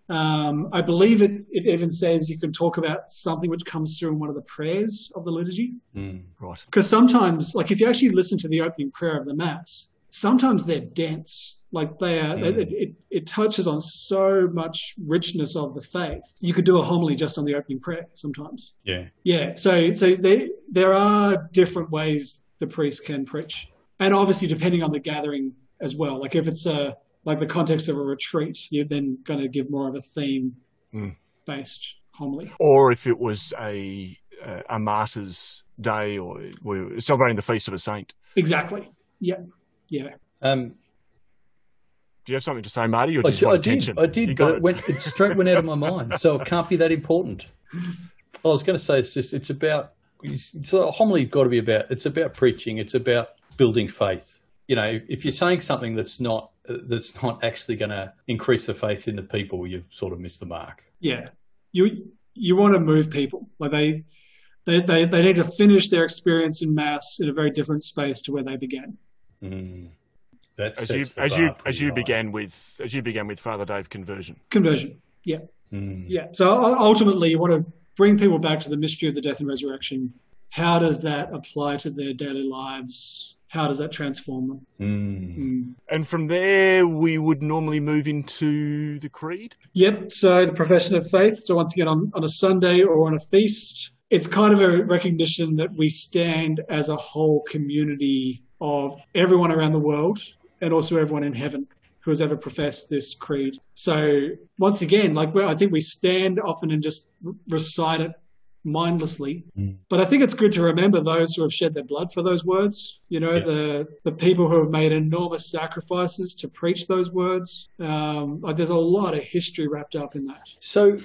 S3: Um, I believe it, it even says you can talk about something which comes through in one of the prayers of the liturgy.
S2: Mm.
S1: Right.
S3: Because sometimes, like if you actually listen to the opening prayer of the Mass, sometimes they're dense. Like they are,
S2: Mm.
S3: it, it, it touches on so much richness of the faith. You could do a homily just on the opening prayer sometimes.
S2: Yeah.
S3: Yeah, so so there there are different ways the priest can preach, and obviously depending on the gathering as well. Like if it's a like the context of a retreat, you're then going to give more of a theme
S1: Mm.
S3: based homily.
S1: Or if it was a uh, a martyr's day or we're celebrating the feast of a saint.
S3: Exactly. Yeah. Yeah.
S2: Um,
S1: Do you have something to say, Marty, or
S2: I,
S1: just
S2: d- I
S1: want
S2: did,
S1: attention?
S2: I did, but it went it straight went out of my mind. So it can't be that important. I was going to say it's just it's about it's a homily. Got to be about it's about preaching. It's about building faith. You know, if, if you're saying something that's not that's not actually going to increase the faith in the people, you've sort of missed the mark.
S3: Yeah. You you want to move people. Like they they, they they need to finish their experience in mass in a very different space to where they began.
S2: Mm. That
S1: as you as you as you
S2: high.
S1: began with as you began with Father Dave conversion.
S3: Conversion. Yeah.
S2: Mm.
S3: Yeah. So ultimately, you want to bring people back to the mystery of the death and resurrection. How does that apply to their daily lives? How does that transform them?
S2: Mm.
S3: Mm.
S1: And from there, we would normally move into the creed.
S3: Yep. So the profession of faith. So once again, on, on a Sunday or on a feast, it's kind of a recognition that we stand as a whole community of everyone around the world and also everyone in heaven who has ever professed this creed. So once again, like I think we stand often and just recite it mindlessly.
S2: Mm.
S3: But I think it's good to remember those who have shed their blood for those words. You know,
S2: Yeah.
S3: the the people who have made enormous sacrifices to preach those words. Um, like there's a lot of history wrapped up in that.
S2: So,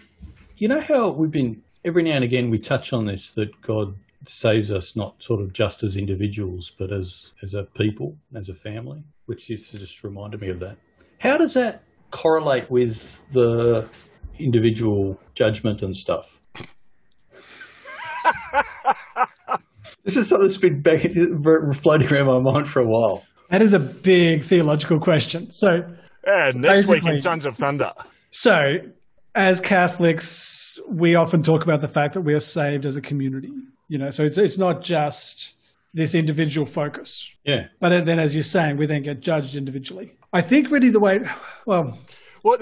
S2: you know how we've been every now and again we touch on this that God saves us not sort of just as individuals, but as as a people, as a family, which is just reminded me of that. How does that correlate with the individual judgment and stuff? this is something that's been back, floating around my mind for a while.
S3: That is a big theological question. So,
S1: And next week in Sons of Thunder.
S3: so as Catholics, we often talk about the fact that we are saved as a community. You know, so it's it's not just this individual focus,
S2: Yeah.
S3: but then, as you're saying, we then get judged individually. I think really the way, well,
S1: Well,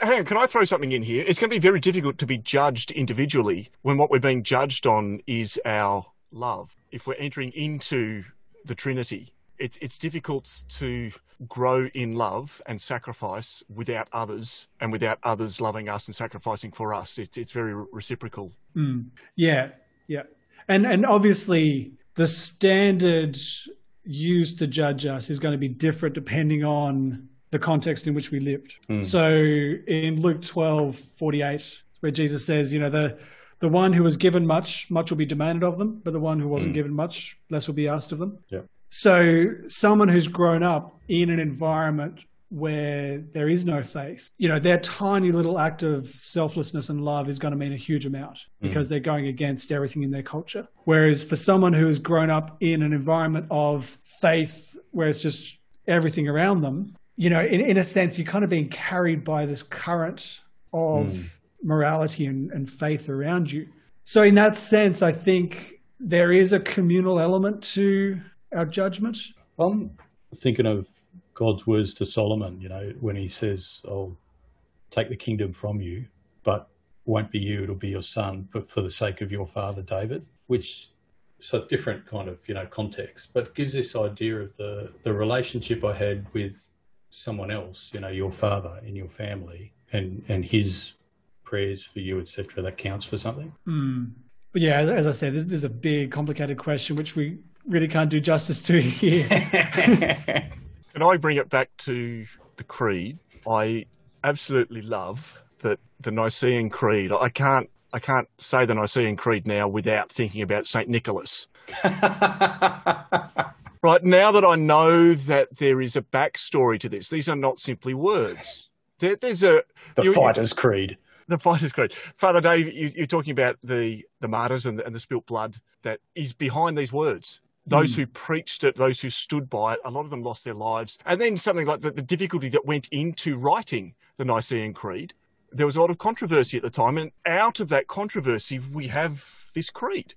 S1: hang on, can I throw something in here? It's going to be very difficult to be judged individually when what we're being judged on is our love. If we're entering into the Trinity, it's it's difficult to grow in love and sacrifice without others and without others loving us and sacrificing for us. It's it's very reciprocal.
S3: Mm. Yeah, yeah, and and obviously the standard used to judge us is going to be different depending on the context in which we lived. Hmm. So in Luke twelve forty eight, where Jesus says, you know, the the one who was given much, much will be demanded of them, but the one who wasn't hmm. given much, less will be asked of them.
S2: Yeah.
S3: So someone who's grown up in an environment where there is no faith, you know, their tiny little act of selflessness and love is going to mean a huge amount mm-hmm. because they're going against everything in their culture. Whereas for someone who has grown up in an environment of faith where it's just everything around them, you know, in, in a sense, you're kind of being carried by this current of mm. morality and, and faith around you. So in that sense, I think there is a communal element to our judgment.
S2: I'm thinking of God's words to Solomon, you know, when he says, I'll take the kingdom from you, but won't be you, it'll be your son, but for the sake of your father David, which is a different kind of, you know, context, but gives this idea of the, the relationship I had with someone else, you know, your father in your family and, and his prayers for you, etc., that counts for something. Hmm.
S3: But yeah, as, as I said, this, this is a big, complicated question, which we really can't do justice to here.
S1: Can I bring it back to the creed? I absolutely love that the Nicene Creed. I can't I can't say the Nicene Creed now without thinking about Saint Nicholas. Right now that I know that there is a backstory to this, these are not simply words. There, there's a
S2: the
S1: you-
S2: fighter's creed.
S1: the Fighter's Creed. Father Dave, you, you're talking about the, the martyrs and the, and the spilt blood that is behind these words. Those who preached it, those who stood by it, a lot of them lost their lives. And then something like the, the difficulty that went into writing the Nicene Creed. There was a lot of controversy at the time, and out of that controversy, we have this creed.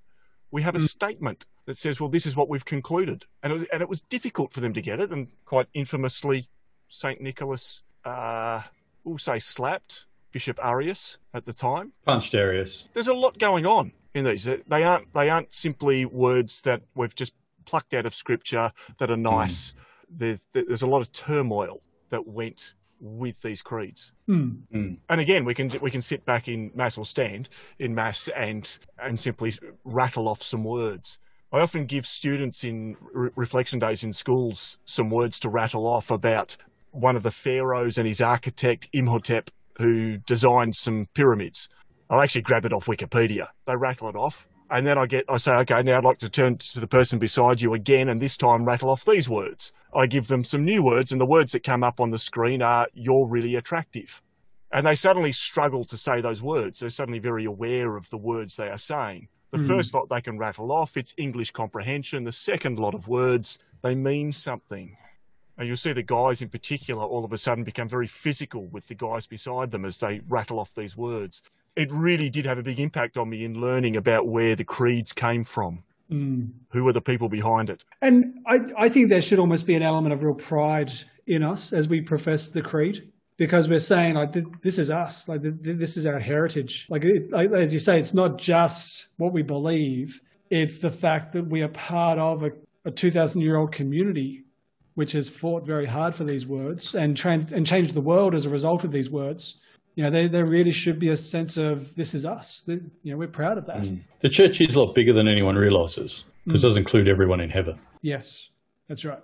S1: We have a statement that says, "Well, this is what we've concluded," and it was, and it was difficult for them to get it. And quite infamously, Saint Nicholas, uh, we'll say, slapped Bishop Arius at the time
S2: Punched Arius.
S1: there's a lot going on in these. They aren't they aren't simply words that we've just plucked out of scripture that are nice. There's, there's a lot of turmoil that went with these creeds.
S3: Hmm.
S2: Mm.
S1: And again, we can we can sit back in mass or stand in mass and and simply rattle off some words. I often give students in re- reflection days in schools some words to rattle off about one of the pharaohs and his architect Imhotep, who designed some pyramids. I'll actually grab it off Wikipedia. They rattle it off. And then I get, I say, okay, now I'd like to turn to the person beside you again and this time rattle off these words. I give them some new words and the words that come up on the screen are, you're really attractive. And they suddenly struggle to say those words. They're suddenly very aware of the words they are saying. The hmm. first lot they can rattle off, it's English comprehension. The second lot of words, they mean something. And you'll see the guys in particular all of a sudden become very physical with the guys beside them as they rattle off these words. It really did have a big impact on me in learning about where the creeds came from.
S3: Hmm.
S1: Who were the people behind it?
S3: And I, I think there should almost be an element of real pride in us as we profess the creed, because we're saying like this is us, like th- th- this is our heritage. Like, it, like as you say, it's not just what we believe; it's the fact that we are part of a, a two thousand year old community, which has fought very hard for these words and tra- and changed the world as a result of these words. You know, there, there really should be a sense of this is us. You know, we're proud of that.
S2: The church is a lot bigger than anyone realizes because it does include everyone in heaven
S3: Yes, that's right.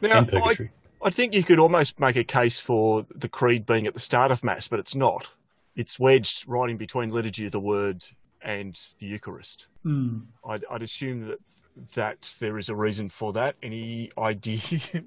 S1: Now,
S2: and
S1: I,
S2: purgatory.
S1: I think you could almost make a case for the creed being at the start of Mass, but it's not. It's wedged right in between liturgy of the word and the Eucharist.
S3: Hmm.
S1: I'd, I'd assume that that there is a reason for that. Any idea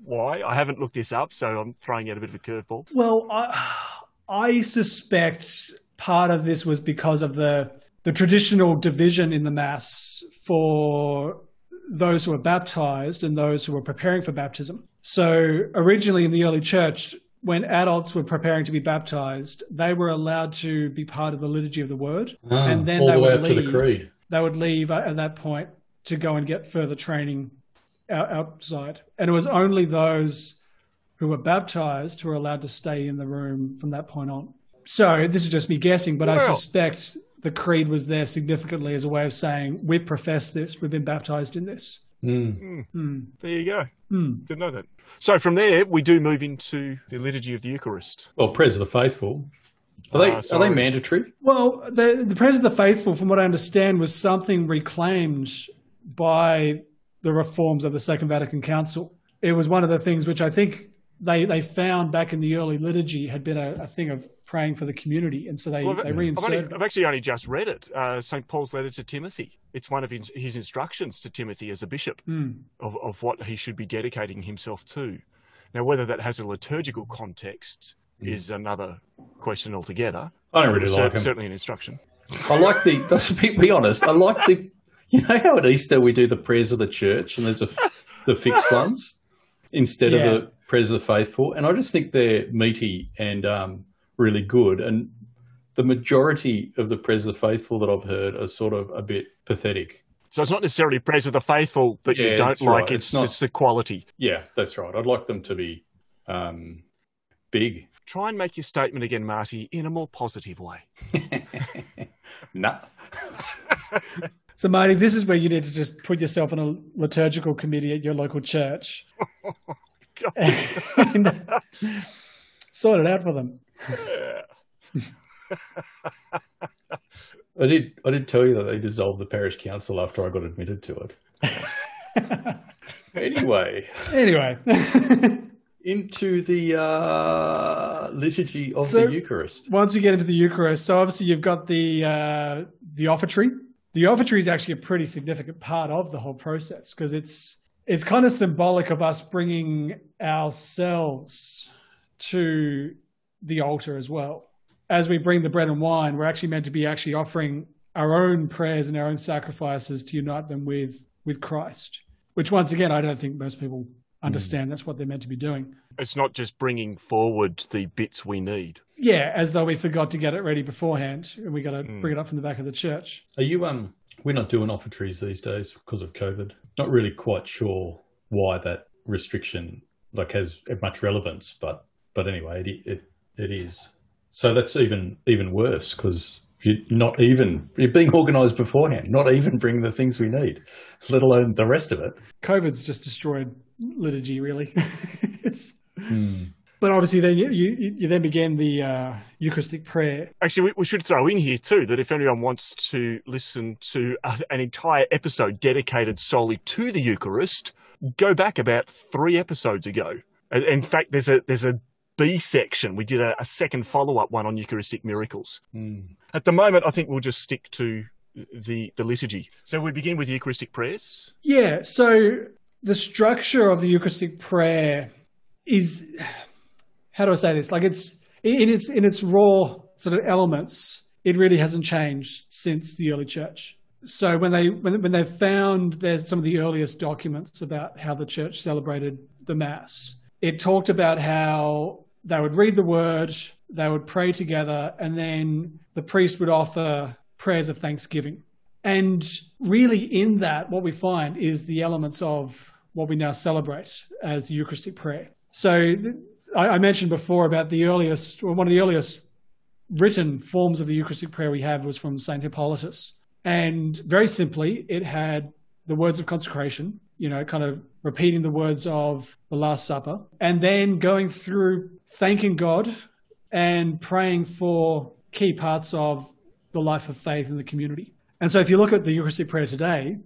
S1: why? I haven't looked this up, so I'm throwing out a bit of a curveball.
S3: Well, I, I suspect part of this was because of the the traditional division in the mass for those who were baptized and those who were preparing for baptism. So originally in the early church, when adults were preparing to be baptized, they were allowed to be part of the liturgy of the word,
S2: Ah,
S3: and then they
S2: the
S3: would
S2: the
S3: leave.
S2: creed.
S3: They would leave at that point to go and get further training outside, and it was only those who were baptized who were allowed to stay in the room from that point on. So this is just me guessing, but I suspect the creed was there significantly as a way of saying we profess this, we've been baptized in this.
S2: Mm.
S1: There you go.
S3: Hmm.
S1: Didn't know that. So from there, we do move into the liturgy of the Eucharist.
S2: Well, prayers of the faithful. Are they
S1: Ah,
S2: are they mandatory?
S3: Well, the the prayers of the faithful, from what I understand, was something reclaimed by the reforms of the Second Vatican Council. It was one of the things which I think they they found back in the early liturgy had been a, a thing of praying for the community, and so they,
S1: Well,
S3: they
S1: I've, only,
S3: reinserted. it.
S1: I've actually only just read it. Uh, St. Paul's letter to Timothy. It's one of his, his instructions to Timothy as a bishop
S3: Hmm.
S1: of, of what he should be dedicating himself to. Now, whether that has a liturgical context is another question altogether.
S2: I don't really
S1: it's cer-
S2: like 'em.
S1: Certainly an instruction.
S2: I like the. Let's be, be honest. I like the. You know how at Easter we do the prayers of the church and there's a the fixed ones instead
S3: Yeah.
S2: of the prayers of the faithful, and I just think they're meaty and um, really good. And the majority of the prayers of the faithful that I've heard are sort of a bit pathetic.
S1: So it's not necessarily prayers of the faithful that
S2: Yeah,
S1: you don't like.
S2: right.
S1: It's
S2: It's not-
S1: it's the quality.
S2: Yeah, that's right. I'd like them to be um, big.
S1: Try and make your statement again, Marty, in a more positive way.
S2: Nah.
S3: So, Marty, this is where you need to just put yourself on a liturgical committee at your local church and sort it out for them.
S2: I did. I did tell you that they dissolved the parish council after I got admitted to it. anyway,
S3: Anyway,
S2: into the uh, liturgy of
S3: So-
S2: the Eucharist.
S3: once you get into the Eucharist, so obviously you've got the uh, the offertory. The offertory is actually a pretty significant part of the whole process because it's it's kind of symbolic of us bringing ourselves to the altar as well. as we bring the bread and wine, we're actually meant to be actually offering our own prayers and our own sacrifices to unite them with with Christ. Which once again, I don't think most people understand that's what they're meant to be doing.
S1: It's not just bringing forward the bits we need.
S3: Yeah, as though we forgot to get it ready beforehand and we got to bring it up from the back of the church.
S2: Are you um? We're not doing offertories these days because of COVID. Not really quite sure why that restriction like has much relevance, but but anyway, it it, it is. So that's even even worse because you're not even you're being organised beforehand, not even bring the things we need, let alone the rest of it.
S3: COVID's just destroyed liturgy, really. it's, hmm. But obviously, then you, you, you then begin the uh, Eucharistic prayer.
S1: Actually, we, we should throw in here too that if anyone wants to listen to a, an entire episode dedicated solely to the Eucharist, go back about three episodes ago. In fact, there's a there's a B section. We did a, a second follow up one on Eucharistic miracles. At the moment, I think we'll just stick to the the liturgy. So we begin with the Eucharistic prayers.
S3: Yeah, so the structure of the Eucharistic prayer is how do I say this? Like it's in its in its raw sort of elements, it really hasn't changed since the early church. So when they when, when they've found there's some of the earliest documents about how the church celebrated the mass, it talked about how they would read the word, they would pray together, and then the priest would offer prayers of thanksgiving. And really, in that, what we find is the elements of what we now celebrate as Eucharistic prayer. So, I, I mentioned before about the earliest, or one of the earliest written forms of the Eucharistic prayer we have was from St. Hippolytus. And very simply, it had the words of consecration, you know, kind of repeating the words of the Last Supper, and then going through thanking God and praying for key parts of the life of faith in the community. And so if you look at the Eucharistic prayer today,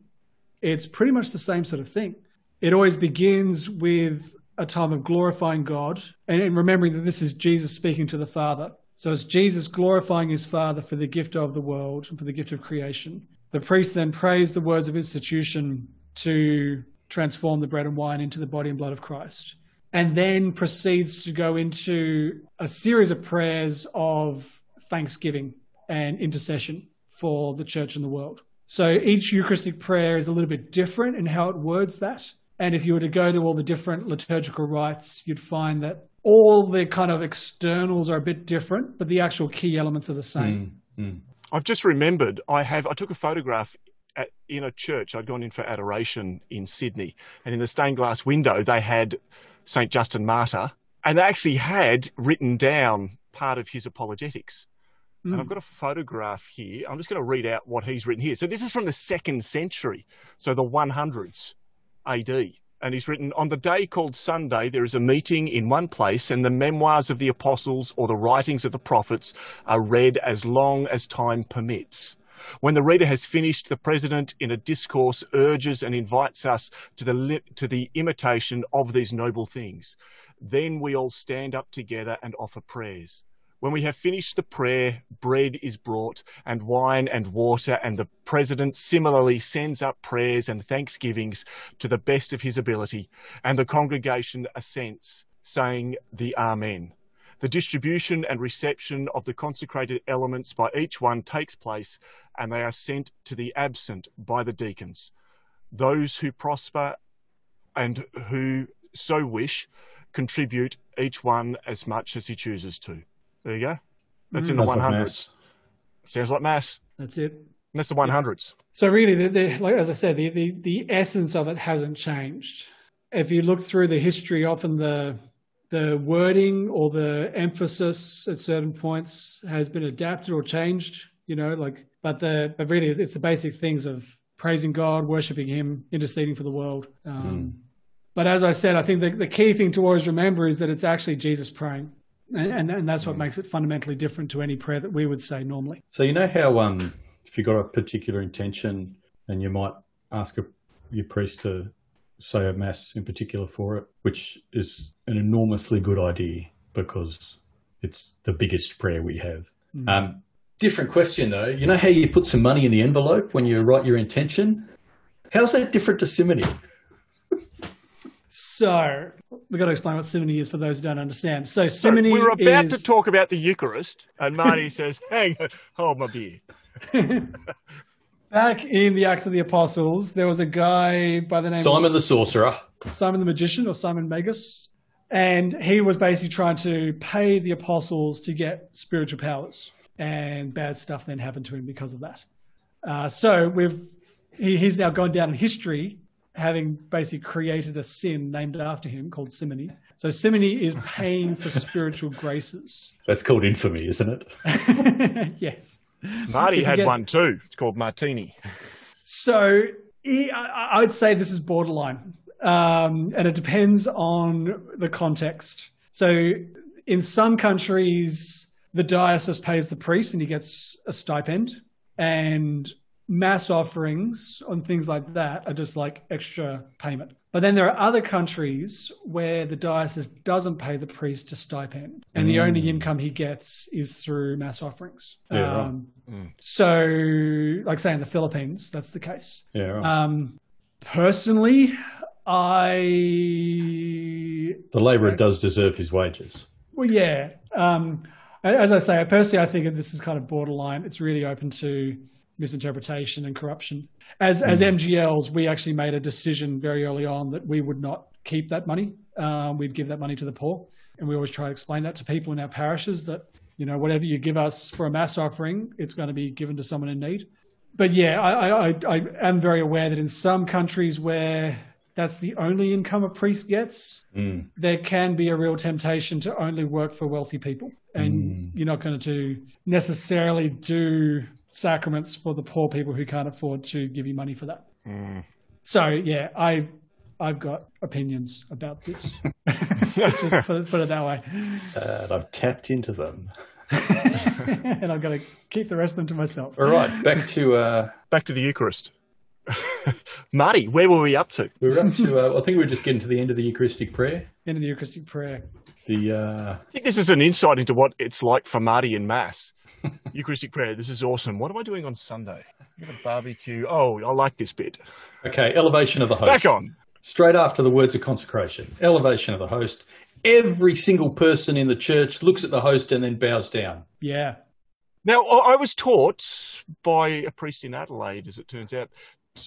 S3: it's pretty much the same sort of thing. It always begins with a time of glorifying God and, remembering that this is Jesus speaking to the Father. So it's Jesus glorifying his Father for the gift of the world and for the gift of creation. The priest then prays the words of institution to transform the bread and wine into the body and blood of Christ. And then proceeds to go into a series of prayers of thanksgiving and intercession for the church and the world. So each Eucharistic prayer is a little bit different in how it words that. And if you were to go to all the different liturgical rites, you'd find that all the kind of externals are a bit different, but the actual key elements are the same. Mm, mm.
S1: I've just remembered I have I took a photograph at, in a church. I'd gone in for adoration in Sydney, and in the stained glass window they had Saint Justin Martyr, and they actually had written down part of his apologetics. Mm. And I've got a photograph here. I'm just going to read out what he's written here. So this is from the second century, so the 100s AD. And he's written, On the day called Sunday, there is a meeting in one place, and the memoirs of the apostles or the writings of the prophets are read as long as time permits. When the reader has finished, the president in a discourse urges and invites us to the, to the imitation of these noble things. Then we all stand up together and offer prayers. When we have finished the prayer, bread is brought, and wine and water, and the president similarly sends up prayers and thanksgivings to the best of his ability, and the congregation assents, saying the Amen. The distribution and reception of the consecrated elements by each one takes place, and they are sent to the absent by the deacons. Those who prosper and who so wish contribute each one as much as he chooses to. There you go. That's in the
S2: Sounds like
S1: 100s.
S2: mass.
S1: Sounds like mass.
S3: That's it.
S1: And that's the 100s.
S3: So really, the, the, like as I said, the, the the essence of it hasn't changed. If you look through the history, often the the wording or the emphasis at certain points has been adapted or changed. You know, like but the but really, it's the basic things of praising God, worshiping Him, interceding for the world. Um, But as I said, I think the, the key thing to always remember is that it's actually Jesus praying, and and, and that's what makes it fundamentally different to any prayer that we would say normally.
S2: So you know how um, if you've got a particular intention and you might ask a, your priest to say a mass in particular for it, which is an enormously good idea because it's the biggest prayer we have. Um, different question though. You know how you put some money in the envelope when you write your intention? How's that different to simony?
S3: So we've got to explain what simony is for those who don't understand. So simony
S1: is—we're about
S3: is,
S1: to talk about the Eucharist, and Marty says, "Hang on, hold my beer."
S3: back in the Acts of the Apostles, there was a guy by the name
S2: Simon
S3: of
S2: the Sorcerer.
S3: Simon the Magician or Simon Magus, and he was basically trying to pay the apostles to get spiritual powers, and bad stuff then happened to him because of that. Uh, so we've he, he's now gone down in history having basically created a sin named after him called simony. So simony is paying for spiritual graces.
S2: That's called infamy, isn't it?
S3: yes.
S1: Marty had
S3: get-
S1: one too. It's called Martini.
S3: So he, I, I would say this is borderline, um, and it depends on the context. So in some countries, the diocese pays the priest and he gets a stipend, and mass offerings on things like that are just like extra payment. But then there are other countries where the diocese doesn't pay the priest a stipend, and the only income he gets is through mass offerings.
S2: Yeah, right.
S3: Um, So, like say in the Philippines, that's the case.
S2: Yeah, right.
S3: Um, personally, I
S2: the labourer does deserve his wages.
S3: well, yeah. Um, as I say, personally, I think that this is kind of borderline. It's really open to misinterpretation and corruption. As as hmm. MGLs, we actually made a decision very early on that we would not keep that money. Um, we'd give that money to the poor, and we always try to explain that to people in our parishes that you know whatever you give us for a mass offering, it's going to be given to someone in need. But yeah, I, I, I, I am very aware that in some countries where that's the only income a priest gets, hmm. there can be a real temptation to only work for wealthy people. And hmm. you're not going to necessarily do sacraments for the poor people who can't afford to give you money for that. So yeah, I I've got opinions about this. Let's just put it, put it that way.
S2: And I've tapped into them.
S3: and I'm going to keep the rest of them to myself.
S2: All right, back to uh,
S1: Back to the Eucharist. Marty, where were we up to?
S2: we were up to. Uh, I think we were just getting to the end of the Eucharistic prayer.
S3: End of the Eucharistic prayer.
S2: The uh,
S1: I think this is an insight into what it's like for Marty in Mass. Eucharistic prayer. This is awesome. What am I doing on Sunday? I'm gonna barbecue. Oh, I like this bit.
S2: okay, elevation of the host.
S1: Back on.
S2: Straight after the words of consecration, elevation of the host. Every single person in the church looks at the host and then bows down.
S3: Yeah.
S1: Now, I I was taught by a priest in Adelaide, as it turns out,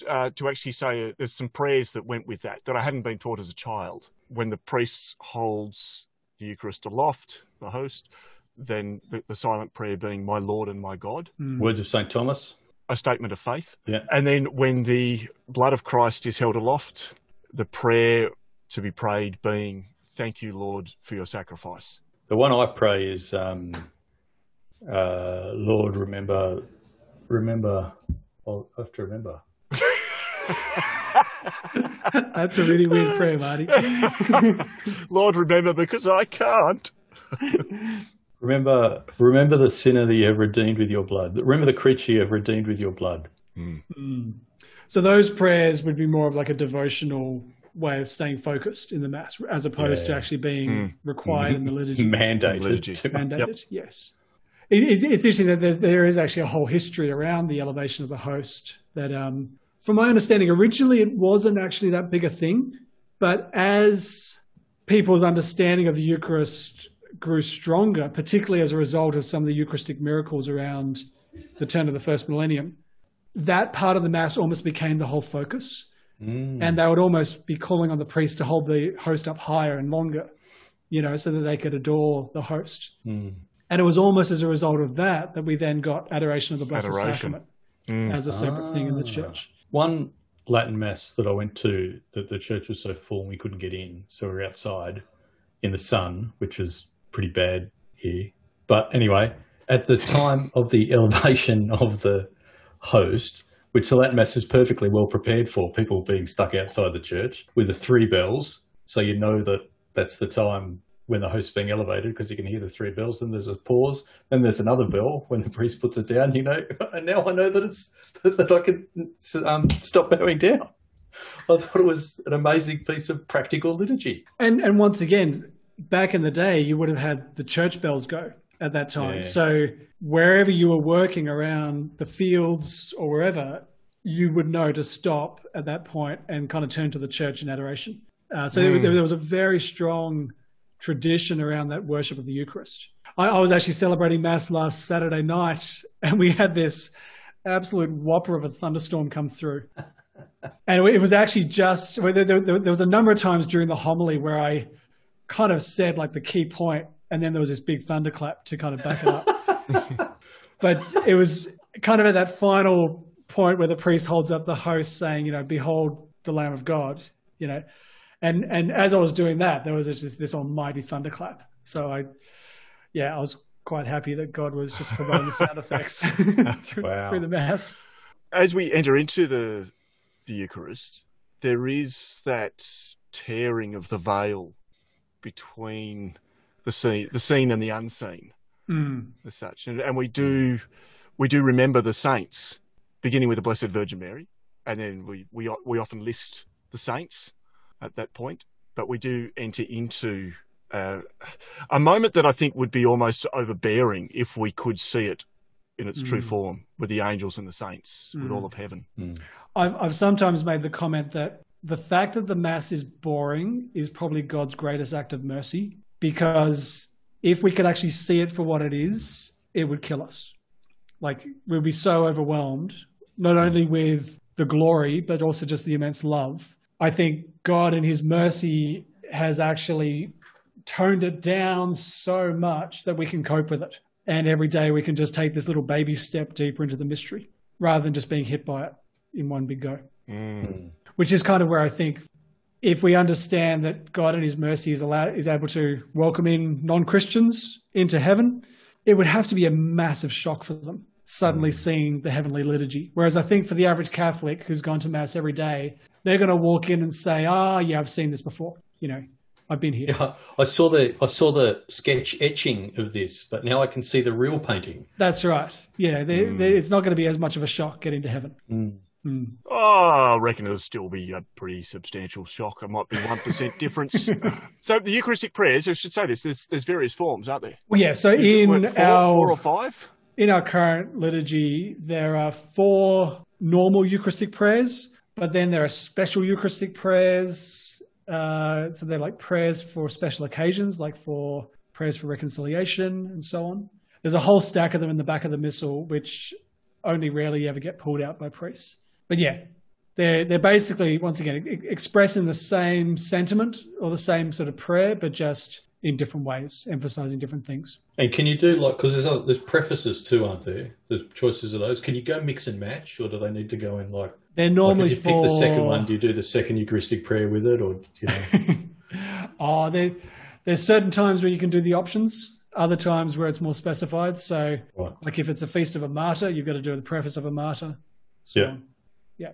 S1: uh, to actually say uh, there's some prayers that went with that that I hadn't been taught as a child. When the priest holds the Eucharist aloft, the host, then the, the silent prayer being "My Lord and my God,"
S2: Words of St. Thomas.
S1: a statement of faith.
S2: Yeah.
S1: And then when the blood of Christ is held aloft, the prayer to be prayed being, Thank you, Lord, for your sacrifice.
S2: The one I pray is, um, uh, Lord, remember, remember, I'll have to remember.
S3: That's a really weird prayer, Marty.
S1: Lord, remember because I can't.
S2: Remember, remember the sinner that you have redeemed with your blood. Remember the creature you have redeemed with your blood. Hmm. Hmm.
S3: So those prayers would be more of like a devotional way of staying focused in the mass, as opposed to actually being hmm. required in the liturgy.
S2: Mandated.
S1: Liturgy.
S2: to-
S3: mandated. Yes, it, it, it's interesting that there's, there is actually a whole history around the elevation of the host. That, um, from my understanding, originally it wasn't actually that big a thing, but as people's understanding of the Eucharist grew stronger, particularly as a result of some of the Eucharistic miracles around the turn of the first millennium, that part of the mass almost became the whole focus. Mm. And they would almost be calling on the priest to hold the host up higher and longer, you know, so that they could adore the host. Mm. And it was almost as a result of that that we then got adoration of the Blessed
S1: Adoration.
S3: Sacrament as a separate thing in the ah. church.
S2: One Latin mass that I went to, that the church was so full we couldn't get in, so we were outside in the sun, which was pretty bad here. But anyway, at the time of the elevation of the host, which the Latin mass is perfectly well prepared for, people being stuck outside the church with the three bells, so you know that that's the time when the host's being elevated because you can hear the three bells. Then there's a pause. Then there's another bell when the priest puts it down. You know, and now I know that it's that I can um, stop bowing down. I thought it was an amazing piece of practical liturgy.
S3: And and once again, back in the day, you would have had the church bells go at that time.
S2: Yeah.
S3: So wherever you were working around the fields or wherever, you would know to stop at that point and kind of turn to the church in adoration. Uh, so there, there was a very strong tradition around that worship of the Eucharist. I, I was actually celebrating Mass last Saturday night, and we had this absolute whopper of a thunderstorm come through. And it was actually just, well, there, there, there was a number of times during the homily where I kind of said like the key point, and then there was this big thunderclap to kind of back it up. but it was kind of at that final point where the priest holds up the host saying, you know, behold the Lamb of God, you know. And and as I was doing that, there was just this almighty thunderclap. So I, yeah, I was quite happy that God was just providing the sound effects through,
S2: Wow.
S3: through the mass.
S1: As we enter into the the Eucharist, there is that tearing of the veil between the seen, the seen and the unseen,
S3: Mm.
S1: as such, and, and we do we do remember the saints, beginning with the Blessed Virgin Mary, and then we we we often list the saints at that point, but we do enter into uh, a moment that I think would be almost overbearing if we could see it in its true
S3: Mm.
S1: form with the angels and the saints, with
S3: Mm.
S1: all of heaven.
S3: I've, I've sometimes made the comment that the fact that the Mass is boring is probably God's greatest act of mercy because if we could actually see it for what it is, it would kill us. Like, we'd be so overwhelmed, not only with the glory, but also just the immense love. I think God, in His mercy, has actually toned it down so much that we can cope with it. And every day we can just take this little baby step deeper into the mystery rather than just being hit by it in one big go. Mm. Which is kind of where I think if we understand that God in his mercy is allowed is able to welcome in non-Christians into heaven, it would have to be a massive shock for them suddenly mm. seeing the heavenly liturgy. Whereas I think for the average Catholic who's gone to mass every day, they're going to walk in and say, "Ah, yeah, I've seen this before. You know, I've been here."
S2: Yeah, I saw the I saw the sketch etching of this, but now I can see the real painting.
S3: That's right. Yeah, they, they, it's not going to be as much of a shock getting to heaven. Mm.
S1: Oh, I reckon it'll still be a pretty substantial shock. It might be 1% difference. so the Eucharistic prayers, I should say this, there's, there's various forms, aren't there?
S3: Well, yeah. So
S1: What,
S3: in
S1: four,
S3: our
S1: four or five?
S3: in our current liturgy, there are four normal Eucharistic prayers, but then there are special Eucharistic prayers. Uh, so they're like prayers for special occasions, like for prayers for reconciliation and so on. There's a whole stack of them in the back of the missal, which only rarely ever get pulled out by priests. But yeah, they're they're basically once again expressing the same sentiment or the same sort of prayer, but just in different ways, emphasizing different things.
S2: And can you do like because there's other, there's prefaces too, aren't there? There's choices of those. Can you go mix and match, or do they need to go in like?
S3: They're
S2: Like
S3: normally
S2: if you pick the second one, do you do the second Eucharistic prayer with it, or you know?
S3: oh, there, there's certain times where you can do the options. Other times where it's more specified. So,
S2: Right.
S3: like if it's a feast of a martyr, you've got to do the preface of a martyr. So
S2: Yeah.
S3: on.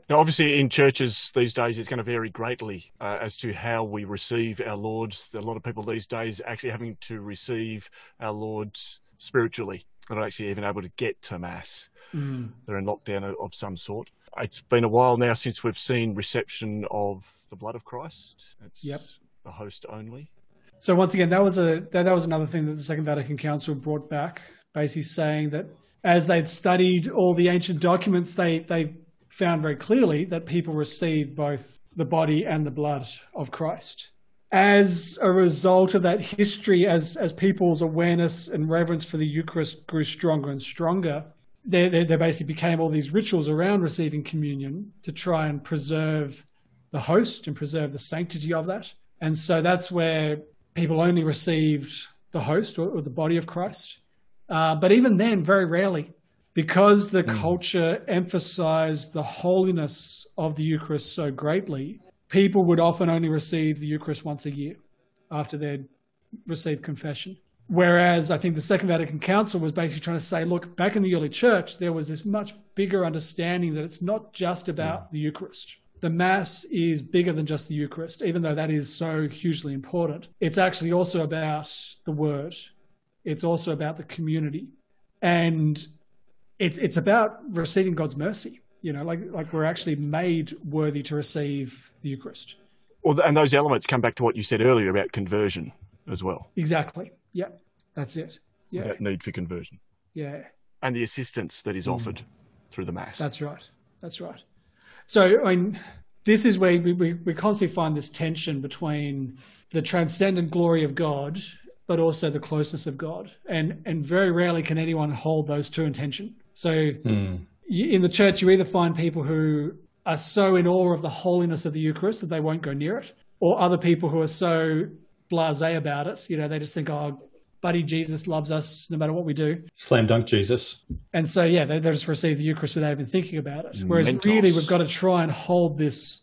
S1: Now, obviously, in churches these days, it's going to vary greatly uh, as to how we receive our Lord. A lot of people these days actually having to receive our Lord spiritually. They're not actually even able to get to Mass.
S3: Mm.
S1: They're in lockdown of- of some sort. It's been a while now since we've seen reception of the blood of Christ. It's
S3: Yep.
S1: the host only.
S3: So once again, that was a that, that was another thing that the Second Vatican Council brought back, basically saying that as they'd studied all the ancient documents, they they found very clearly that people received both the body and the blood of Christ. As a result of that history, as as people's awareness and reverence for the Eucharist grew stronger and stronger, there, there, there basically became all these rituals around receiving communion to try and preserve the host and preserve the sanctity of that. And so that's where people only received the host or, or the body of Christ. Uh, but even then, very rarely, because the culture emphasized the holiness of the Eucharist so greatly, people would often only receive the Eucharist once a year after they'd received confession. Whereas I think the Second Vatican Council was basically trying to say, look, back in the early church, there was this much bigger understanding that it's not just about mm. the Eucharist. The Mass is bigger than just the Eucharist, even though that is so hugely important. It's actually also about the Word, it's also about the community. And it's, it's about receiving God's mercy. You know, like, like we're actually made worthy to receive the Eucharist.
S1: Well, and those elements come back to what you said earlier about conversion as well,
S3: Exactly. Yeah, that's it. Yeah,
S1: that need for conversion,
S3: yeah.
S1: and the assistance that is offered through the Mass.
S3: That's right. That's right. So, I mean, this is where we, we, we constantly find this tension between the transcendent glory of God, but also the closeness of God. And, and very rarely can anyone hold those two in tension. So
S2: Hmm.
S3: You, in the church, you either find people who are so in awe of the holiness of the Eucharist that they won't go near it, or other people who are so blasé about it. You know, they just think, oh, buddy Jesus loves us no matter what we do.
S2: Slam dunk Jesus.
S3: And so, yeah, they, they just receive the Eucharist without even thinking about it. Whereas
S1: Mentos.
S3: really, we've got to try and hold this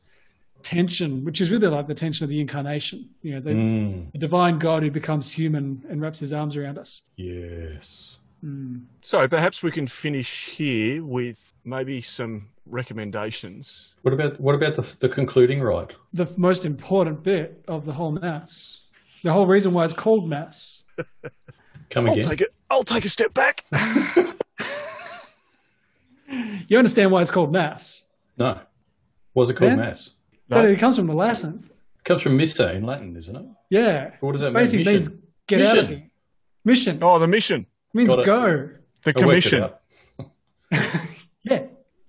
S3: tension, which is really like the tension of the incarnation. You know, the,
S2: Mm.
S3: the divine God who becomes human and wraps his arms around us.
S2: Yes. Hmm.
S1: So perhaps we can finish here with maybe some recommendations.
S2: What about what about the, the concluding rite?
S3: The most important bit of the whole Mass, the whole reason why it's called Mass.
S2: Come again.
S1: I'll
S2: again.
S1: take it. I'll take a step back.
S3: You understand why it's called Mass?
S2: No. What's it called
S3: Ben?
S2: mass?
S1: No.
S3: But it comes from the Latin.
S2: It comes from missa in Latin, isn't it?
S3: Yeah.
S2: What does that mean?
S3: Basically means get out of
S2: Mission.
S3: here. Mission
S1: Oh, the mission,
S3: means
S2: Got it.
S3: go.
S1: the
S2: I worked it
S1: commission.
S3: Yeah.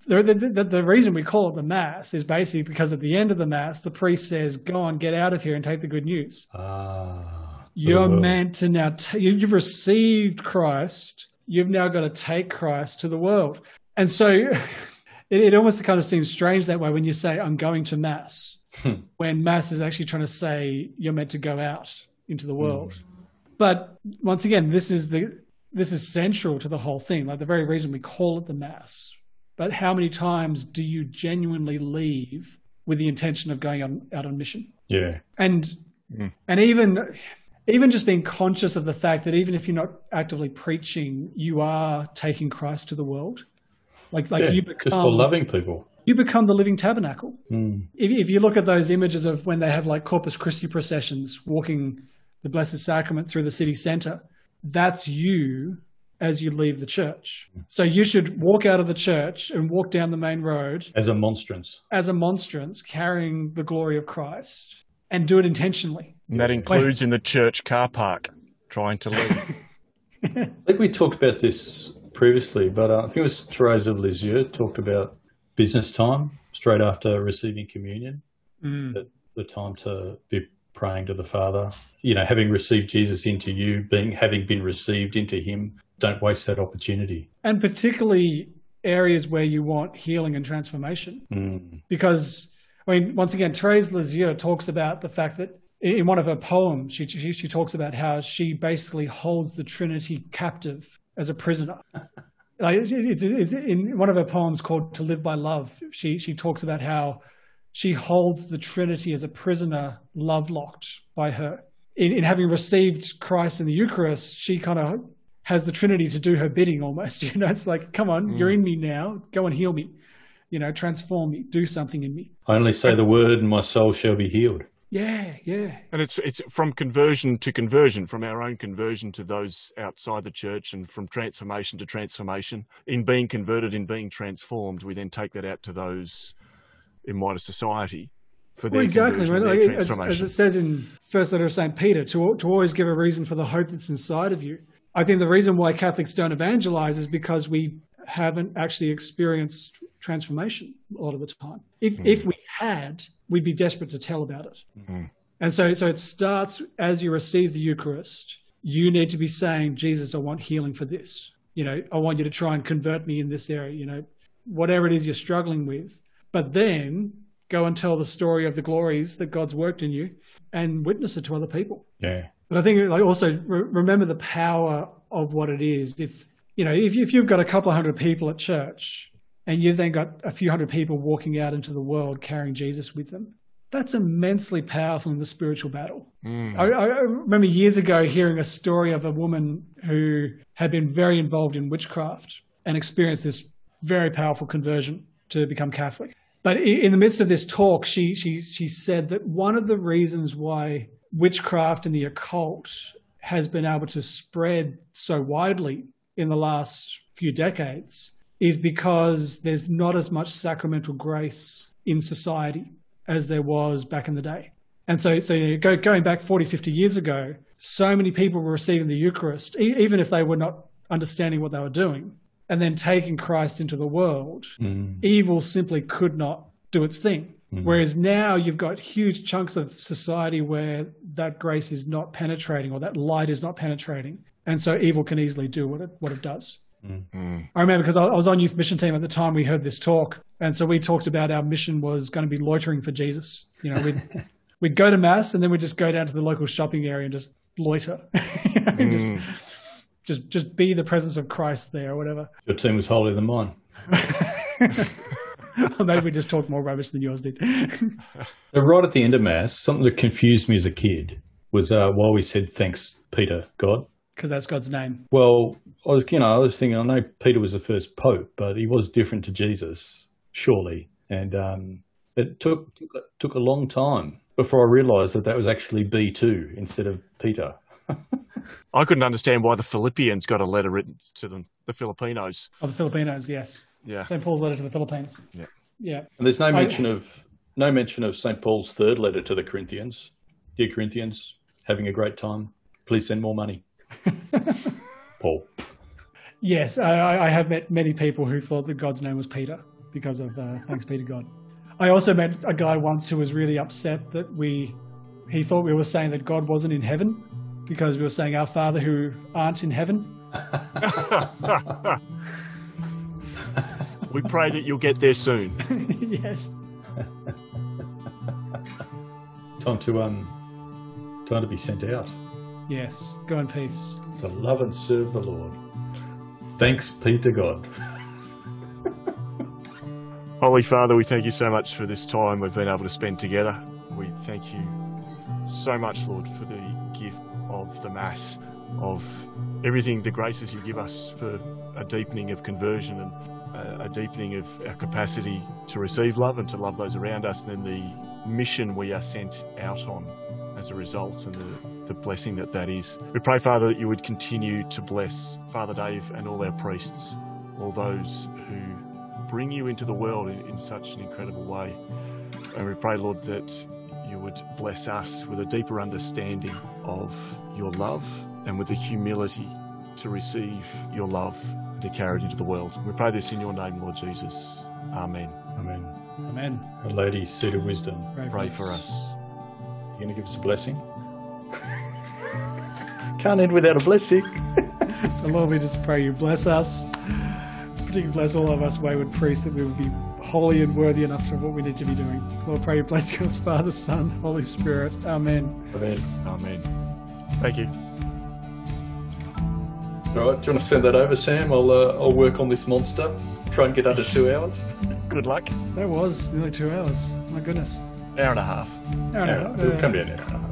S3: The, the, the, the reason we call it the Mass is basically because at the end of the Mass, the priest says, Go on, get out of here and take the good news.
S2: Ah.
S3: You're
S2: the world.
S3: meant to now, t- you, you've received Christ. You've now got to take Christ to the world. And so it, it almost kind of seems strange that way when you say, I'm going to Mass,
S2: Hmm.
S3: when Mass is actually trying to say you're meant to go out into the
S2: Hmm.
S3: world. But once again, this is the this is central to the whole thing, like the very reason we call it the Mass. But how many times do you genuinely leave with the intention of going on, out on mission?
S2: Yeah.
S3: and and even even just being conscious of the fact that even if you're not actively preaching, you are taking Christ to the world. Like like
S2: yeah.
S3: you
S2: Just for
S3: become
S2: loving people.
S3: you become the living tabernacle.
S2: Mm.
S3: If, if you look at those images of when they have like Corpus Christi processions walking the Blessed Sacrament through the city center, that's you as you leave the church. So you should walk out of the church and walk down the main road
S2: As a monstrance.
S3: as a monstrance carrying the glory of Christ and do it intentionally.
S1: And that includes in the church car park, trying to leave.
S2: I think we talked about this previously, but uh, I think it was Therese of Lisieux talked about business time straight after receiving communion. That the time to be praying to the Father. You know, having received Jesus into you, being having been received into Him, don't waste that opportunity.
S3: and particularly areas where you want healing and transformation.
S2: Mm.
S3: Because, I mean, once again, Therese Lisieux talks about the fact that in one of her poems, she, she, she talks about how she basically holds the Trinity captive as a prisoner. like, it's, it's in one of her poems called "To Live by Love," she she talks about how she holds the Trinity as a prisoner, love locked by her. In, in having received Christ in the Eucharist, she kind of has the Trinity to do her bidding almost. You know, it's like, come on, you're mm. in me now. Go and heal me. You know, transform me. Do something in me.
S2: I only say the word, and my soul shall be healed.
S3: Yeah, yeah.
S1: And it's it's from conversion to conversion, from our own conversion to those outside the church, and from transformation to transformation. In being converted, in being transformed, we then take that out to those in wider society for their
S3: Well, exactly.
S1: conversion,
S3: Right?
S1: their
S3: Like, as,
S1: transformation.
S3: as it says in First Letter of Saint Peter, to to always give a reason for the hope that's inside of you. I think the reason why Catholics don't evangelize is because we haven't actually experienced transformation a lot of the time. If hmm. if we had, we'd be desperate to tell about it. Hmm. And so so it starts as you receive the Eucharist. You need to be saying, Jesus, I want healing for this. You know, I want you to try and convert me in this area. You know, whatever it is you're struggling with. But then go and tell the story of the glories that God's worked in you and witness it to other people.
S2: Yeah.
S3: But I think like also re- remember the power of what it is. If you know, if, if you've got a couple of hundred people at church and you've then got a few hundred people walking out into the world carrying Jesus with them, that's immensely powerful in the spiritual battle. Mm. I, I remember years ago hearing a story of a woman who had been very involved in witchcraft and experienced this very powerful conversion to become Catholic. But in the midst of this talk, she she she said that one of the reasons why witchcraft and the occult has been able to spread so widely in the last few decades is because there's not as much sacramental grace in society as there was back in the day. And so, so you know, go, going back 40, 50 years ago, so many people were receiving the Eucharist, e- even if they were not understanding what they were doing, and then taking Christ into the world. Mm. Evil simply could not do its thing. Mm. Whereas now you've got huge chunks of society where that grace is not penetrating or that light is not penetrating. And so evil can easily do what it, what it does. Mm. I remember because I I was on youth mission team at the time we heard this talk. And so we talked about our mission was going to be loitering for Jesus. You know, we'd, we'd go to mass and then we'd just go down to the local shopping area and just loiter. You know, just, just, just be the presence of Christ there or whatever.
S2: Your team was holier than mine.
S3: Or maybe we just talked more rubbish than yours did.
S2: So right at the end of Mass, something that confused me as a kid was uh, while we said thanks, Peter, God.
S3: Because that's God's name.
S2: Well, I was, you know, I was thinking, I know Peter was the first pope, but he was different to Jesus, surely. And um, it took, took took a long time before I realised that that was actually be to instead of Peter.
S1: I couldn't understand why the Philippians got a letter written to them, the Filipinos.
S3: Of the Filipinos, yes.
S1: Yeah.
S3: St. Paul's letter to the Philippines.
S1: Yeah.
S3: Yeah.
S2: And there's no mention of no mention of St Paul's third letter to the Corinthians. Dear Corinthians, having a great time. Please send more money. Paul.
S3: Yes, I, I have met many people who thought that God's name was Peter because of uh, thanks be to God. I also met a guy once who was really upset that we, he thought we were saying that God wasn't in heaven because we were saying our Father who aren't in heaven.
S1: We pray that you'll get there soon.
S3: yes.
S2: Time to um time to be sent out.
S3: Yes. Go in peace.
S2: To love and serve the Lord. Thanks be to God.
S1: Holy Father, we thank you so much for this time we've been able to spend together. We thank you so much, Lord, for the gift of the Mass, of everything, the graces you give us for a deepening of conversion and a, a deepening of our capacity to receive love and to love those around us, and then the mission we are sent out on as a result and the, the blessing that that is. We pray, Father, that you would continue to bless Father Dave and all our priests, all those who bring you into the world in, in such an incredible way. And we pray, Lord, that you would bless us with a deeper understanding of your love and with the humility to receive your love and to carry it into the world. We pray this in your name, Lord Jesus. Amen.
S2: Amen.
S3: Amen.
S2: A lady's seat of wisdom.
S1: Pray for us.
S2: You gonna give us a blessing? Can't end without a blessing.
S3: So Lord, we just pray you bless us, particularly bless all of us wayward priests that we will be holy and worthy enough for what we need to be doing. Lord, pray you bless you as Father, Son, Holy Spirit. Amen.
S2: Amen.
S1: Amen. Thank you.
S2: All right, do you want to send that over, Sam? I'll uh, I'll work on this monster. Try and get under two hours.
S1: Good luck.
S3: That was nearly two hours. My goodness.
S1: Hour and a half.
S3: Hour and a
S2: Yeah,
S3: half.
S2: it'll
S3: Uh,
S2: come down an hour and a half. Yeah.